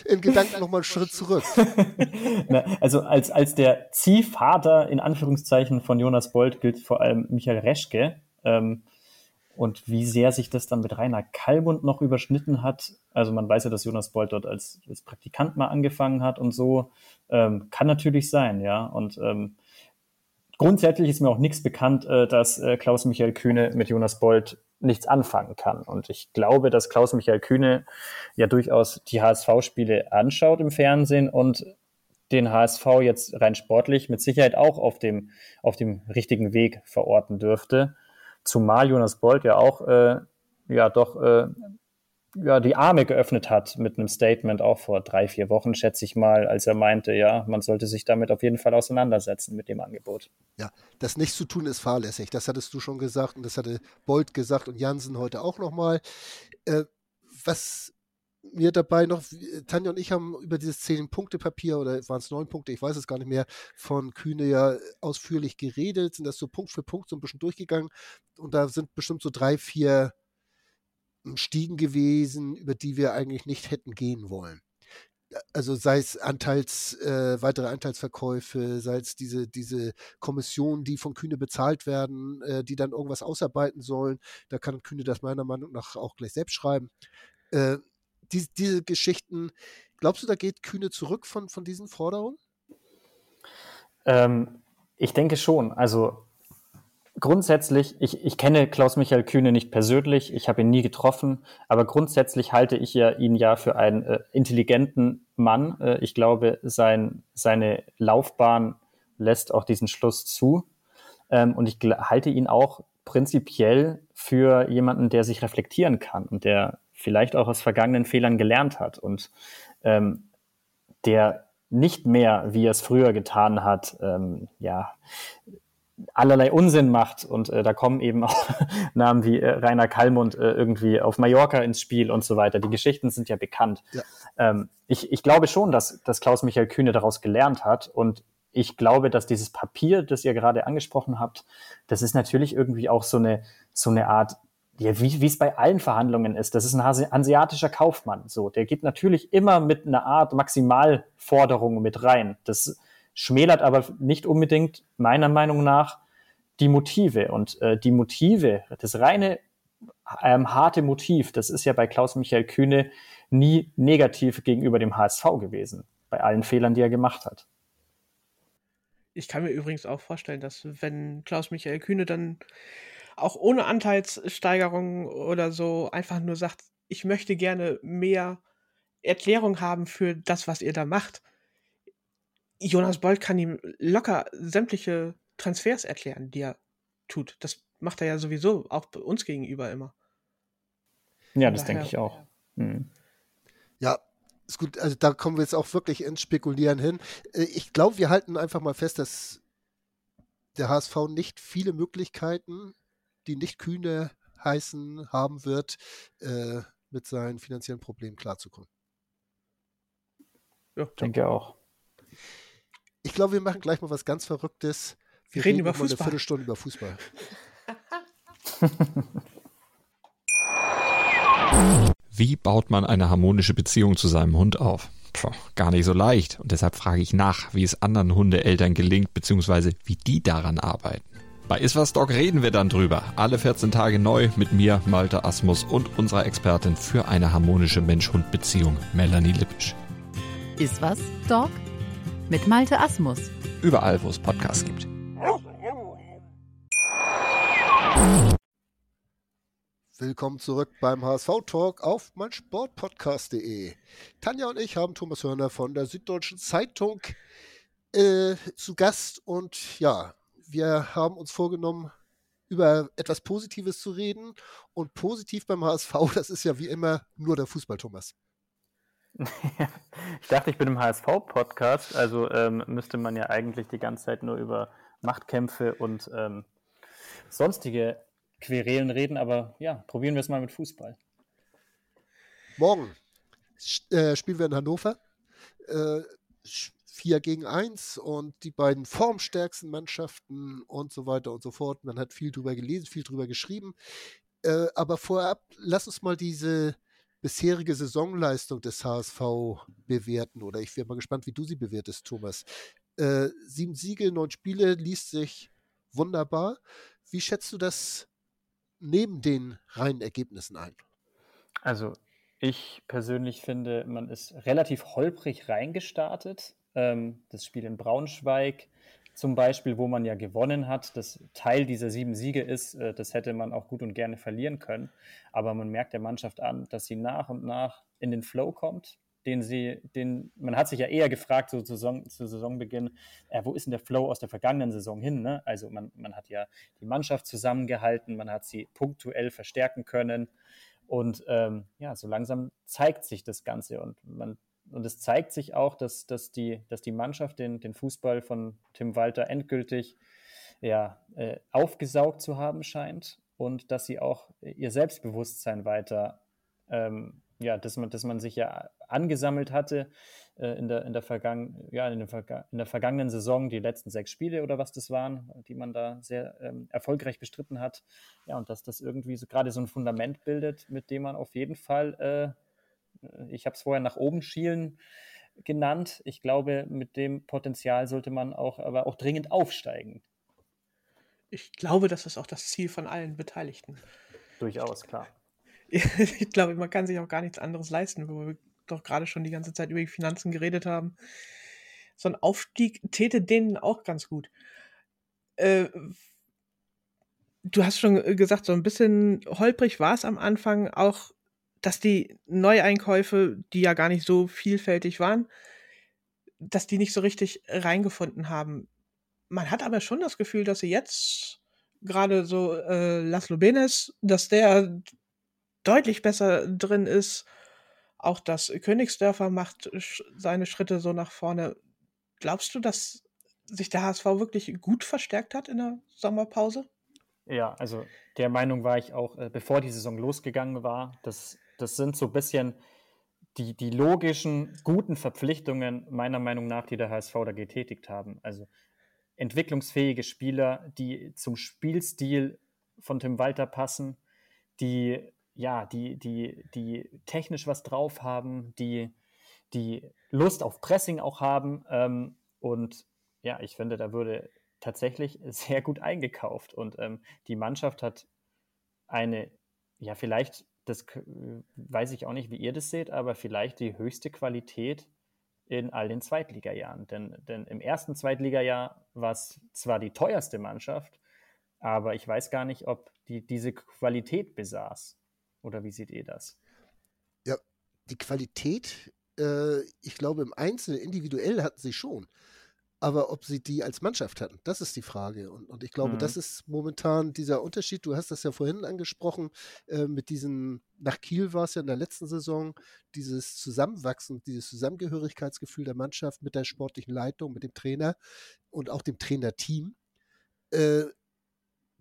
in Gedanken nochmal einen Schritt zurück. *laughs* Na, also als, als der Ziehvater in Anführungszeichen von Jonas Bold gilt vor allem Michael Reschke. Ähm, und wie sehr sich das dann mit Rainer Kallmund noch überschnitten hat, also man weiß ja, dass Jonas Bolt dort als, als Praktikant mal angefangen hat und so, ähm, kann natürlich sein, ja. Und ähm, grundsätzlich ist mir auch nichts bekannt, äh, dass äh, Klaus-Michael Kühne mit Jonas Bolt nichts anfangen kann. Und ich glaube, dass Klaus-Michael Kühne ja durchaus die HSV-Spiele anschaut im Fernsehen und den HSV jetzt rein sportlich mit Sicherheit auch auf dem, auf dem richtigen Weg verorten dürfte. Zumal Jonas Bolt ja auch äh, ja doch äh, ja, die Arme geöffnet hat mit einem Statement auch vor drei, vier Wochen, schätze ich mal, als er meinte, ja, man sollte sich damit auf jeden Fall auseinandersetzen mit dem Angebot. Ja, das nicht zu tun ist fahrlässig. Das hattest du schon gesagt und das hatte Bolt gesagt und Jansen heute auch nochmal. Äh, was mir dabei noch, Tanja und ich haben über dieses Zehn-Punkte-Papier oder waren es neun Punkte, ich weiß es gar nicht mehr, von Kühne ja ausführlich geredet, sind das so Punkt für Punkt so ein bisschen durchgegangen und da sind bestimmt so drei, vier hm, Stiegen gewesen, über die wir eigentlich nicht hätten gehen wollen. Also sei es Anteils, äh, weitere Anteilsverkäufe, sei es diese, diese Kommissionen, die von Kühne bezahlt werden, äh, die dann irgendwas ausarbeiten sollen. Da kann Kühne das meiner Meinung nach auch gleich selbst schreiben. Äh, die, diese Geschichten, glaubst du, da geht Kühne zurück von, von diesen Forderungen? Ähm, ich denke schon. Also grundsätzlich, ich, ich kenne Klaus-Michael Kühne nicht persönlich, ich habe ihn nie getroffen, aber grundsätzlich halte ich ja ihn ja für einen äh, intelligenten Mann. Äh, ich glaube, sein, seine Laufbahn lässt auch diesen Schluss zu. Ähm, und ich halte ihn auch prinzipiell für jemanden, der sich reflektieren kann und der vielleicht auch aus vergangenen Fehlern gelernt hat und ähm, der nicht mehr, wie er es früher getan hat, ähm, ja, allerlei Unsinn macht. Und äh, da kommen eben auch *laughs* Namen wie äh, Rainer Kallmund äh, irgendwie auf Mallorca ins Spiel und so weiter. Die Geschichten sind ja bekannt. Ja. Ähm, ich, ich glaube schon, dass, dass Klaus-Michael Kühne daraus gelernt hat. Und ich glaube, dass dieses Papier, das ihr gerade angesprochen habt, das ist natürlich irgendwie auch so eine, so eine Art ja, wie es bei allen Verhandlungen ist, das ist ein hanseatischer Kaufmann. So, der geht natürlich immer mit einer Art Maximalforderung mit rein. Das schmälert aber nicht unbedingt meiner Meinung nach die Motive. Und äh, die Motive, das reine ähm, harte Motiv, das ist ja bei Klaus-Michael Kühne nie negativ gegenüber dem HSV gewesen, bei allen Fehlern, die er gemacht hat. Ich kann mir übrigens auch vorstellen, dass wenn Klaus-Michael Kühne dann auch ohne Anteilssteigerung oder so einfach nur sagt, ich möchte gerne mehr Erklärung haben für das, was ihr da macht, Jonas Bold kann ihm locker sämtliche Transfers erklären, die er tut. Das macht er ja sowieso auch uns gegenüber immer. Ja, das denke ich auch. Hm. Ja, ist gut. Also da kommen wir jetzt auch wirklich ins Spekulieren hin. Äh, ich glaube, wir halten einfach mal fest, dass der HSV nicht viele Möglichkeiten, die nicht kühne heißen, haben wird, äh, mit seinen finanziellen Problemen klarzukommen. Ja, denke auch. Ich glaube, wir machen gleich mal was ganz Verrücktes. Wir, wir reden, reden über Fußball. eine Viertelstunde über Fußball. Wie baut man eine harmonische Beziehung zu seinem Hund auf? Puh, gar nicht so leicht. Und deshalb frage ich nach, wie es anderen Hundeeltern gelingt, beziehungsweise wie die daran arbeiten. Bei Iswas Dog reden wir dann drüber. Alle 14 Tage neu mit mir, Malte Asmus und unserer Expertin für eine harmonische Mensch-Hund-Beziehung, Melanie Lippisch. Iswas Dog? mit Malte Asmus. Überall, wo es Podcasts gibt. Willkommen zurück beim HSV Talk auf meinsportpodcast.de. Tanja und ich haben Thomas Hörner von der Süddeutschen Zeitung äh, zu Gast und ja, wir haben uns vorgenommen, über etwas Positives zu reden und positiv beim HSV, *laughs* das ist ja wie immer nur der Fußball, Thomas. *laughs* ich dachte, ich bin im HSV-Podcast, also ähm, müsste man ja eigentlich die ganze Zeit nur über Machtkämpfe und ähm, sonstige Querelen reden, aber ja, probieren wir es mal mit Fußball. Morgen äh, spielen wir in Hannover. Äh, 4 gegen 1 und die beiden formstärksten Mannschaften und so weiter und so fort. Man hat viel drüber gelesen, viel drüber geschrieben. Äh, aber vorab, lass uns mal diese bisherige Saisonleistung des HSV bewerten oder ich wäre mal gespannt, wie du sie bewertest, Thomas. Äh, sieben Siege, neun Spiele, liest sich wunderbar. Wie schätzt du das neben den reinen Ergebnissen ein? Also ich persönlich finde, man ist relativ holprig reingestartet. Ähm, das Spiel in Braunschweig zum Beispiel, wo man ja gewonnen hat, das Teil dieser sieben Siege ist, äh, das hätte man auch gut und gerne verlieren können. Aber man merkt der Mannschaft an, dass sie nach und nach in den Flow kommt, den sie, den, man hat sich ja eher gefragt, so zu, Saison, zu Saisonbeginn, äh, wo ist denn der Flow aus der vergangenen Saison hin? Ne? Also man, man hat ja die Mannschaft zusammengehalten, man hat sie punktuell verstärken können. Und ähm, ja, so langsam zeigt sich das Ganze und man und es zeigt sich auch, dass, dass, die, dass die Mannschaft den, den Fußball von Tim Walter endgültig ja, äh, aufgesaugt zu haben scheint und dass sie auch ihr Selbstbewusstsein weiter, ähm, ja, dass man, dass man sich ja angesammelt hatte äh, in, der, in, der Vergangen, ja, in, der in der vergangenen Saison, die letzten sechs Spiele oder was das waren, die man da sehr ähm, erfolgreich bestritten hat. Ja, und dass das irgendwie so, gerade so ein Fundament bildet, mit dem man auf jeden Fall äh, ich habe es vorher nach oben schielen genannt. Ich glaube, mit dem Potenzial sollte man auch, aber auch dringend aufsteigen. Ich glaube, das ist auch das Ziel von allen Beteiligten. Durchaus, klar. *laughs* ich glaube, man kann sich auch gar nichts anderes leisten, wo wir doch gerade schon die ganze Zeit über die Finanzen geredet haben. So ein Aufstieg täte denen auch ganz gut. Äh, du hast schon gesagt, so ein bisschen holprig war es am Anfang auch, dass die Neueinkäufe, die ja gar nicht so vielfältig waren, dass die nicht so richtig reingefunden haben. Man hat aber schon das Gefühl, dass sie jetzt gerade so äh, Laszlo Benes, dass der deutlich besser drin ist. Auch das Königsdörfer macht seine Schritte so nach vorne. Glaubst du, dass sich der HSV wirklich gut verstärkt hat in der Sommerpause? Ja, also der Meinung war ich auch, äh, bevor die Saison losgegangen war. Das, das sind so ein bisschen die, die logischen, guten Verpflichtungen, meiner Meinung nach, die der HSV da getätigt haben. Also entwicklungsfähige Spieler, die zum Spielstil von Tim Walter passen, die ja, die, die, die technisch was drauf haben, die, die Lust auf Pressing auch haben. Ähm, und ja, ich finde, da wurde tatsächlich *laughs* sehr gut eingekauft. Und ähm, die Mannschaft hat eine, ja, vielleicht, das weiß ich auch nicht, wie ihr das seht, aber vielleicht die höchste Qualität in all den Zweitligajahren. Denn, denn im ersten Zweitligajahr war es zwar die teuerste Mannschaft, aber ich weiß gar nicht, ob die diese Qualität besaß. Oder wie seht ihr das? Ja, die Qualität, äh, ich glaube, im Einzelnen, individuell hatten sie schon. Aber ob sie die als Mannschaft hatten, das ist die Frage. Und, und ich glaube, mhm. das ist momentan dieser Unterschied. Du hast das ja vorhin angesprochen, äh, mit diesen, nach Kiel war es ja in der letzten Saison, dieses Zusammenwachsen, dieses Zusammengehörigkeitsgefühl der Mannschaft mit der sportlichen Leitung, mit dem Trainer und auch dem Trainerteam. Äh,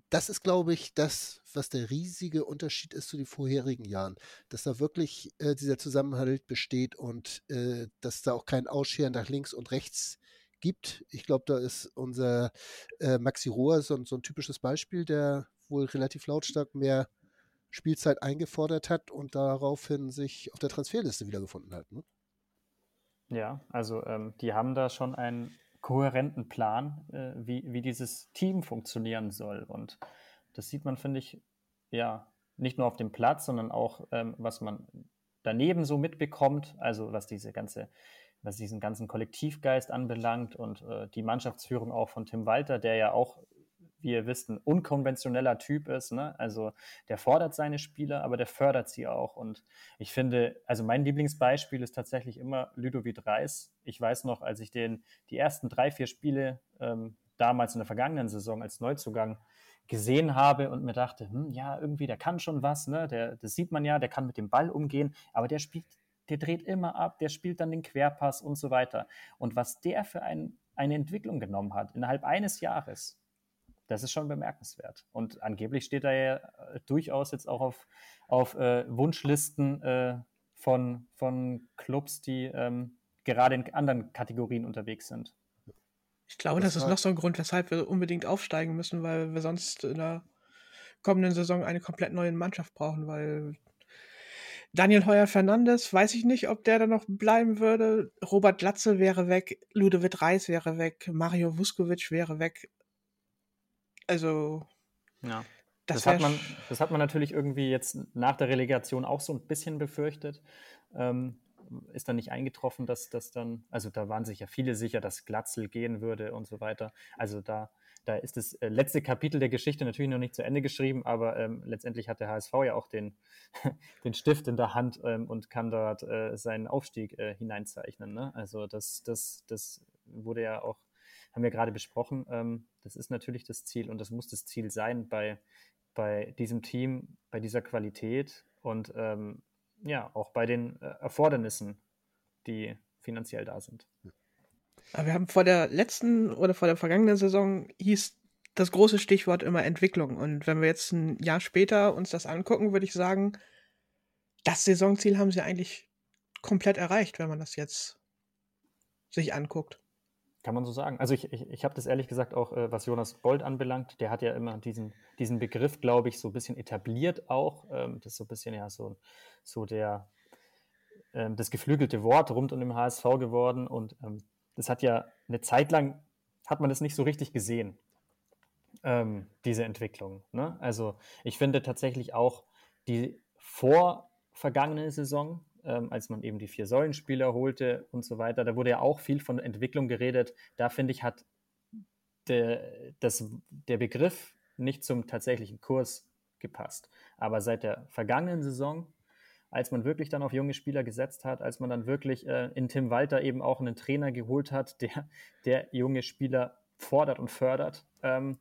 das ist, glaube ich, das, was der riesige Unterschied ist zu den vorherigen Jahren. Dass da wirklich äh, dieser Zusammenhalt besteht und äh, dass da auch kein Ausscheren nach links und rechts gibt. Ich glaube, da ist unser äh, Maxi Rohr so, so, ein typisches Beispiel, der wohl relativ lautstark mehr Spielzeit eingefordert hat und daraufhin sich auf der Transferliste wiedergefunden hat. Ne? Ja, also ähm, die haben da schon einen kohärenten Plan, äh, wie, wie dieses Team funktionieren soll. Und das sieht man, finde ich, ja, nicht nur auf dem Platz, sondern auch, ähm, was man daneben so mitbekommt, also was diese ganze, was diesen ganzen Kollektivgeist anbelangt und äh, die Mannschaftsführung auch von Tim Walter, der ja auch wie ihr wisst, ein unkonventioneller Typ ist. Ne? Also der fordert seine Spieler, aber der fördert sie auch. Und ich finde, also mein Lieblingsbeispiel ist tatsächlich immer Ludovic Reis. Ich weiß noch, als ich den die ersten drei, vier Spiele ähm, damals in der vergangenen Saison als Neuzugang gesehen habe und mir dachte, hm, ja, irgendwie, der kann schon was, ne? Der, das sieht man ja, der kann mit dem Ball umgehen, aber der spielt, der dreht immer ab, der spielt dann den Querpass und so weiter. Und was der für ein, eine Entwicklung genommen hat innerhalb eines Jahres, das ist schon bemerkenswert. Und angeblich steht er ja äh, durchaus jetzt auch auf, auf äh, Wunschlisten äh, von, von Clubs, die ähm, gerade in anderen Kategorien unterwegs sind. Ich glaube, das, das ist noch so ein Grund, weshalb wir unbedingt aufsteigen müssen, weil wir sonst in der kommenden Saison eine komplett neue Mannschaft brauchen, weil Daniel Heuer Fernandes, weiß ich nicht, ob der da noch bleiben würde. Robert Glatze wäre weg, Ludovic Reis wäre weg, Mario Vuskovic wäre weg. Also. Ja. Das, das hat, man, das hat man natürlich irgendwie jetzt nach der Relegation auch so ein bisschen befürchtet. Ähm, ist dann nicht eingetroffen, dass das dann, also da waren sich ja viele sicher, dass Glatzel gehen würde und so weiter. Also da, da ist das äh, letzte Kapitel der Geschichte natürlich noch nicht zu Ende geschrieben, aber ähm, letztendlich hat der HSV ja auch den, *laughs* den Stift in der Hand ähm, und kann dort äh, seinen Aufstieg äh, hineinzeichnen. Ne? Also das, das, das wurde ja auch haben wir gerade besprochen. Ähm, das ist natürlich das Ziel und das muss das Ziel sein bei, bei diesem Team, bei dieser Qualität und ähm, ja, auch bei den äh, Erfordernissen, die finanziell da sind. Wir haben vor der letzten oder vor der vergangenen Saison hieß das große Stichwort immer Entwicklung. Und wenn wir jetzt ein Jahr später uns das angucken, würde ich sagen, das Saisonziel haben sie eigentlich komplett erreicht, wenn man das jetzt sich anguckt. Kann man so sagen. Also ich, ich, ich habe das ehrlich gesagt auch, äh, was Jonas Bold anbelangt, der hat ja immer diesen, diesen Begriff, glaube ich, so ein bisschen etabliert auch. Ähm, das ist so ein bisschen ja so, so der, ähm, das geflügelte Wort rund um den HSV geworden. Und ähm, das hat ja eine Zeit lang, hat man das nicht so richtig gesehen, ähm, diese Entwicklung. Ne? Also ich finde tatsächlich auch die vorvergangene Saison, ähm, als man eben die vier Säulenspieler holte und so weiter. Da wurde ja auch viel von Entwicklung geredet. Da finde ich, hat der, das, der Begriff nicht zum tatsächlichen Kurs gepasst. Aber seit der vergangenen Saison, als man wirklich dann auf junge Spieler gesetzt hat, als man dann wirklich äh, in Tim Walter eben auch einen Trainer geholt hat, der, der junge Spieler fordert und fördert, ähm,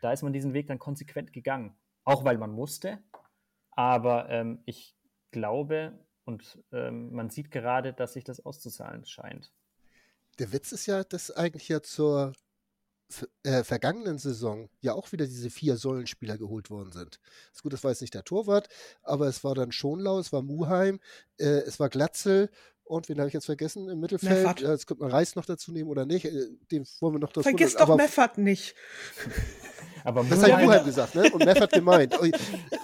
da ist man diesen Weg dann konsequent gegangen. Auch weil man musste. Aber ähm, ich glaube und ähm, man sieht gerade, dass sich das auszuzahlen scheint. Der Witz ist ja, dass eigentlich ja zur äh, vergangenen Saison ja auch wieder diese vier Säulenspieler geholt worden sind. ist gut, das war jetzt nicht der Torwart, aber es war dann Schonlau, es war Muheim, äh, es war Glatzel und wen habe ich jetzt vergessen im Mittelfeld? Meffert. Jetzt könnte man Reis noch dazu nehmen oder nicht. Äh, den wollen wir noch dazu Vergiss doch Meffert nicht. *laughs* Aber das hat Muheim gesagt, ne? Und Meffert gemeint.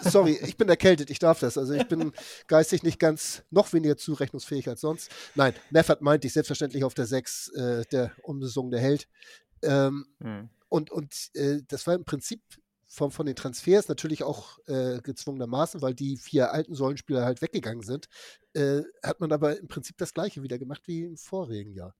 Sorry, ich bin erkältet, ich darf das. Also ich bin geistig nicht ganz, noch weniger zurechnungsfähig als sonst. Nein, Meffert meinte ich selbstverständlich auf der 6, äh, der unbesungene Held. Ähm, hm. Und, und äh, das war im Prinzip von, von den Transfers natürlich auch äh, gezwungenermaßen, weil die vier alten Säulenspieler halt weggegangen sind, äh, hat man aber im Prinzip das gleiche wieder gemacht wie im vorigen Jahr.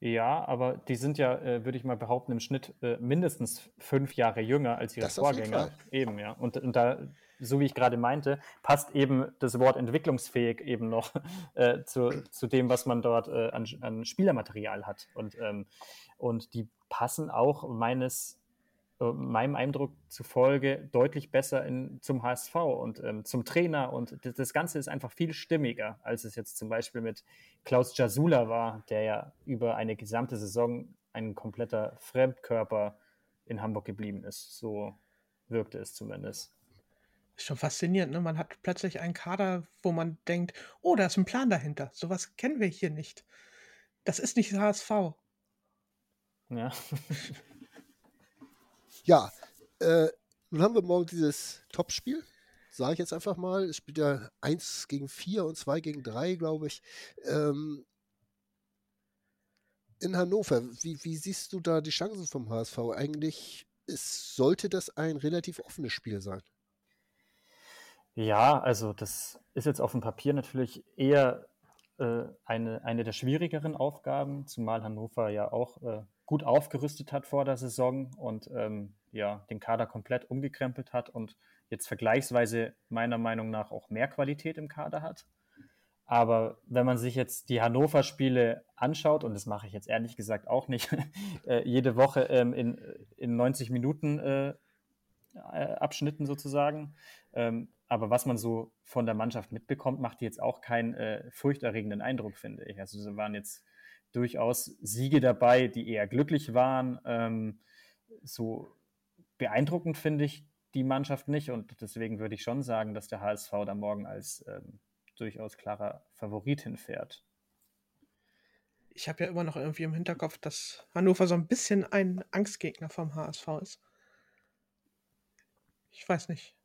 Ja, aber die sind ja, äh, würde ich mal behaupten, im Schnitt äh, mindestens fünf Jahre jünger als ihre das Vorgänger. Eben, ja. Und, und da, so wie ich gerade meinte, passt eben das Wort entwicklungsfähig eben noch *laughs* äh, zu, zu dem, was man dort äh, an, an Spielermaterial hat. Und, ähm, und die passen auch meines äh, meinem Eindruck zufolge deutlich besser in, zum HSV und ähm, zum Trainer. Und das, das, Ganze ist einfach viel stimmiger, als es jetzt zum Beispiel mit Klaus Jasula war, der ja über eine gesamte Saison ein kompletter Fremdkörper in Hamburg geblieben ist. So wirkte es zumindest. Ist schon faszinierend, ne? Man hat plötzlich einen Kader, wo man denkt, oh, da ist ein Plan dahinter. Sowas kennen wir hier nicht. Das ist nicht HSV. Ja. Ja, äh, nun haben wir morgen dieses Topspiel, sage ich jetzt einfach mal. Es spielt ja 1 gegen 4 und 2 gegen 3, glaube ich. Ähm, in Hannover, wie, wie, siehst du da die Chancen vom HSV? Eigentlich ist, sollte das ein relativ offenes Spiel sein. Ja, also das ist jetzt auf dem Papier natürlich eher äh, eine, eine der schwierigeren Aufgaben, zumal Hannover ja auch äh, gut aufgerüstet hat vor der Saison und ähm, ja, den Kader komplett umgekrempelt hat und jetzt vergleichsweise meiner Meinung nach auch mehr Qualität im Kader hat. Aber wenn man sich jetzt die Hannover-Spiele anschaut, und das mache ich jetzt ehrlich gesagt auch nicht, *laughs* äh, jede Woche ähm, in, in 90 Minuten äh, äh, Abschnitten sozusagen, ähm, aber was man so von der Mannschaft mitbekommt, macht jetzt auch keinen äh, furchterregenden Eindruck, finde ich. Also sie waren jetzt durchaus Siege dabei, die eher glücklich waren. Ähm, so beeindruckend finde ich die Mannschaft nicht und deswegen würde ich schon sagen, dass der HSV da morgen als ähm, durchaus klarer Favorit hinfährt. Ich habe ja immer noch irgendwie im Hinterkopf, dass Hannover so ein bisschen ein Angstgegner vom HSV ist. Ich weiß nicht.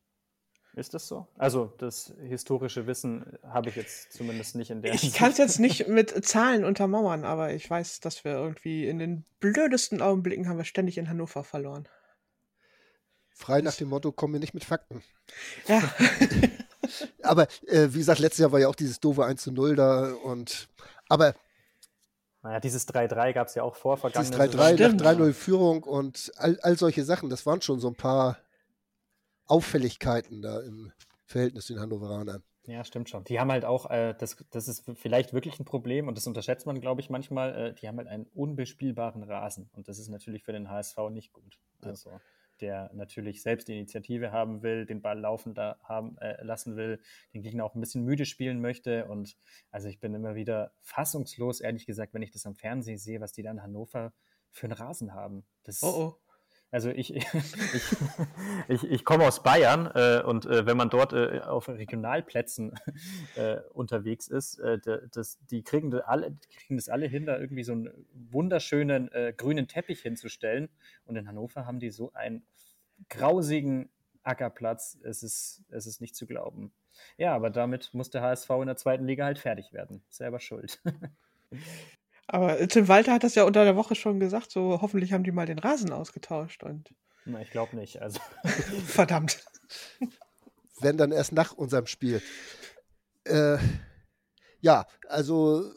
Ist das so? Also das historische Wissen habe ich jetzt zumindest nicht in der. Ich kann es jetzt nicht *laughs* mit Zahlen untermauern, aber ich weiß, dass wir irgendwie in den blödesten Augenblicken haben wir ständig in Hannover verloren. Frei nach dem Motto, kommen wir nicht mit Fakten. Ja. *laughs* aber äh, wie gesagt, letztes Jahr war ja auch dieses doofe 1 zu 0 da und aber naja, dieses 3-3 gab es ja auch vor vergangenen Dieses 3-3 nach 3-0 Führung und all, all solche Sachen, das waren schon so ein paar Auffälligkeiten da im Verhältnis zu den Hannoveranern. Ja, stimmt schon. Die haben halt auch, äh, das, das ist vielleicht wirklich ein Problem und das unterschätzt man, glaube ich, manchmal, äh, die haben halt einen unbespielbaren Rasen und das ist natürlich für den HSV nicht gut. Also der natürlich selbst die Initiative haben will, den Ball laufen da haben äh, lassen will, den Gegner auch ein bisschen müde spielen möchte und also ich bin immer wieder fassungslos, ehrlich gesagt, wenn ich das am Fernsehen sehe, was die da in Hannover für einen Rasen haben. Das, oh oh. Also ich, *laughs* ich, ich, ich komme aus Bayern äh, und äh, wenn man dort äh, auf Regionalplätzen *laughs* äh, unterwegs ist, äh, das, die, kriegen das alle, kriegen das alle hin, da irgendwie so einen wunderschönen äh, grünen Teppich hinzustellen. Und in Hannover haben die so einen grausigen Ackerplatz. Es ist, es ist nicht zu glauben. Ja, aber damit muss der HSV in der zweiten Liga halt fertig werden. Selber schuld. *laughs* Aber Tim Walter hat das ja unter der Woche schon gesagt, so hoffentlich haben die mal den Rasen ausgetauscht und. Na, ich glaube nicht. Also. *laughs* Verdammt. Wenn dann erst nach unserem Spiel. Äh, ja, also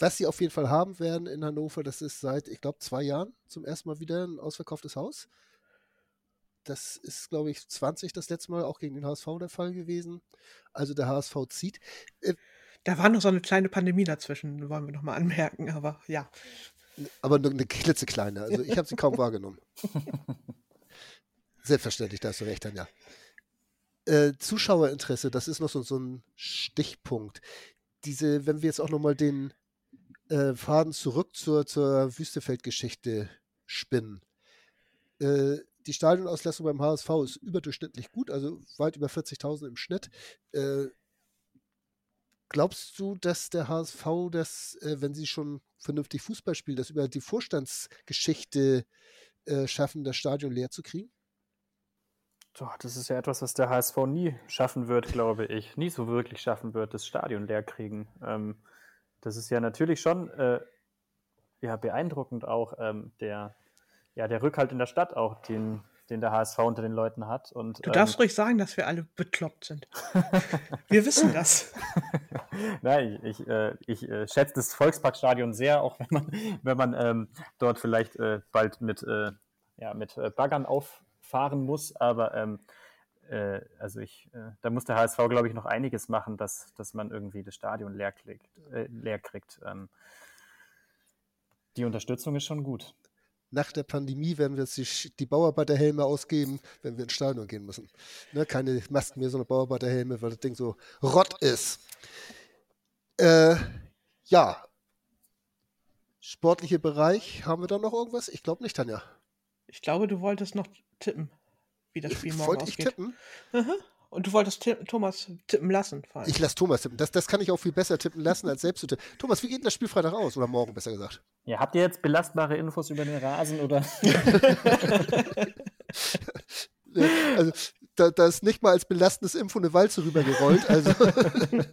was sie auf jeden Fall haben werden in Hannover, das ist seit, ich glaube, zwei Jahren zum ersten Mal wieder ein ausverkauftes Haus. Das ist, glaube ich, 20 das letzte Mal auch gegen den HSV der Fall gewesen. Also der HSV zieht. Da war noch so eine kleine Pandemie dazwischen, wollen wir nochmal anmerken, aber ja. Aber nur eine klitzekleine. Also ich habe sie kaum wahrgenommen. *laughs* Selbstverständlich, da hast du recht, Tanja. Äh, Zuschauerinteresse, das ist noch so, so ein Stichpunkt. Diese, wenn wir jetzt auch nochmal den äh, Faden zurück zur, zur Wüstefeld-Geschichte spinnen. Äh, die Stadionauslastung beim HSV ist überdurchschnittlich gut, also weit über 40.000 im Schnitt. Äh, glaubst du, dass der HSV das, äh, wenn sie schon vernünftig Fußball spielen, das über die Vorstandsgeschichte äh, schaffen, das Stadion leer zu kriegen? Das ist ja etwas, was der HSV nie schaffen wird, glaube ich. Nie so wirklich schaffen wird, das Stadion leer kriegen. Ähm, das ist ja natürlich schon äh, ja, beeindruckend auch ähm, der, ja, der Rückhalt in der Stadt auch, den, den der HSV unter den Leuten hat. Und, du darfst ähm, ruhig sagen, dass wir alle bekloppt sind. *laughs* wir wissen das. *laughs* Nein, ich, ich, äh, ich äh, schätze das Volksparkstadion sehr, auch wenn man, wenn man ähm, dort vielleicht äh, bald mit, äh, ja, mit äh, Baggern auffahren muss. Aber ähm, äh, also ich, da muss der HSV, glaube ich, noch einiges machen, dass, dass man irgendwie das Stadion leer, kriegt. leer kriegt. Ähm, die Unterstützung ist schon gut nach der Pandemie werden wir jetzt die, die Bauarbeiterhelme ausgeben, wenn wir ins Stadion gehen müssen. Ne, keine Masken mehr, sondern Bauarbeiterhelme, weil das Ding so Rott ist. Äh, ja. Sportliche Bereich, haben wir da noch irgendwas? Ich glaube nicht, Tanja. Ich glaube, du wolltest noch tippen, wie das Spiel morgen Wollte ausgeht. ich tippen? Mhm. Und du wolltest Thomas tippen lassen. Ich lasse Thomas tippen. Das, das kann ich auch viel besser tippen lassen, als selbst zu tippen. Thomas, wie geht denn das Spiel Freitag aus? Oder morgen, besser gesagt? Ja, habt ihr jetzt belastbare Infos über den Rasen oder? *laughs* also, da, da, ist nicht mal als belastendes Info eine Walze rübergerollt. Also. *laughs*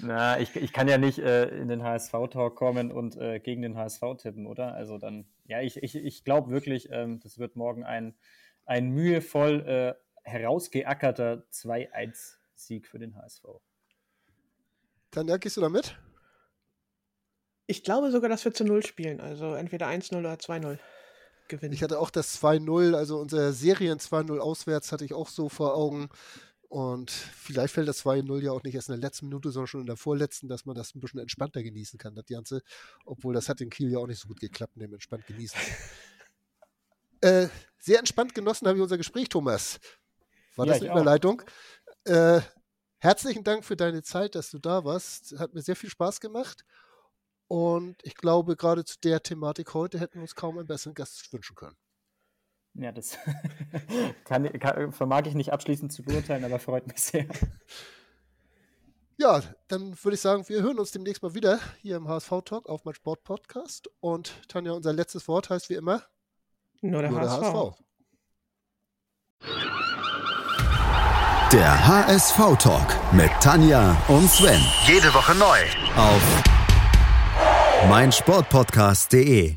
Na, ich, ich kann ja nicht äh, in den HSV-Talk kommen und äh, gegen den HSV tippen, oder? Also dann, ja, ich, ich, ich glaube wirklich, ähm, das wird morgen ein, ein mühevoll äh, herausgeackerter 2-1-Sieg für den HSV. Tanja, gehst du damit? Ich glaube sogar, dass wir zu Null spielen. Also entweder 1-0 oder 2-0 gewinnen. Ich hatte auch das 2-0, also unser Serien 2-0 auswärts hatte ich auch so vor Augen. Und vielleicht fällt das 2-0 ja auch nicht erst in der letzten Minute, sondern schon in der vorletzten, dass man das ein bisschen entspannter genießen kann, das Ganze. Obwohl das hat in Kiel ja auch nicht so gut geklappt, dem entspannt genießen. *laughs* äh, sehr entspannt genossen habe ich unser Gespräch, Thomas. War ja, das eine Überleitung? Äh, herzlichen Dank für deine Zeit, dass du da warst. Hat mir sehr viel Spaß gemacht. Und ich glaube, gerade zu der Thematik heute hätten wir uns kaum einen besseren Gast wünschen können. Ja, das *laughs* kann, kann, vermag ich nicht abschließend zu beurteilen, aber freut mich sehr. Ja, dann würde ich sagen, wir hören uns demnächst mal wieder hier im HSV Talk auf mein Sport Podcast. Und Tanja, unser letztes Wort heißt wie immer: Nur der, Nur der HSV. HSV. Der HSV Talk mit Tanja und Sven. Jede Woche neu auf meinsportpodcast.de.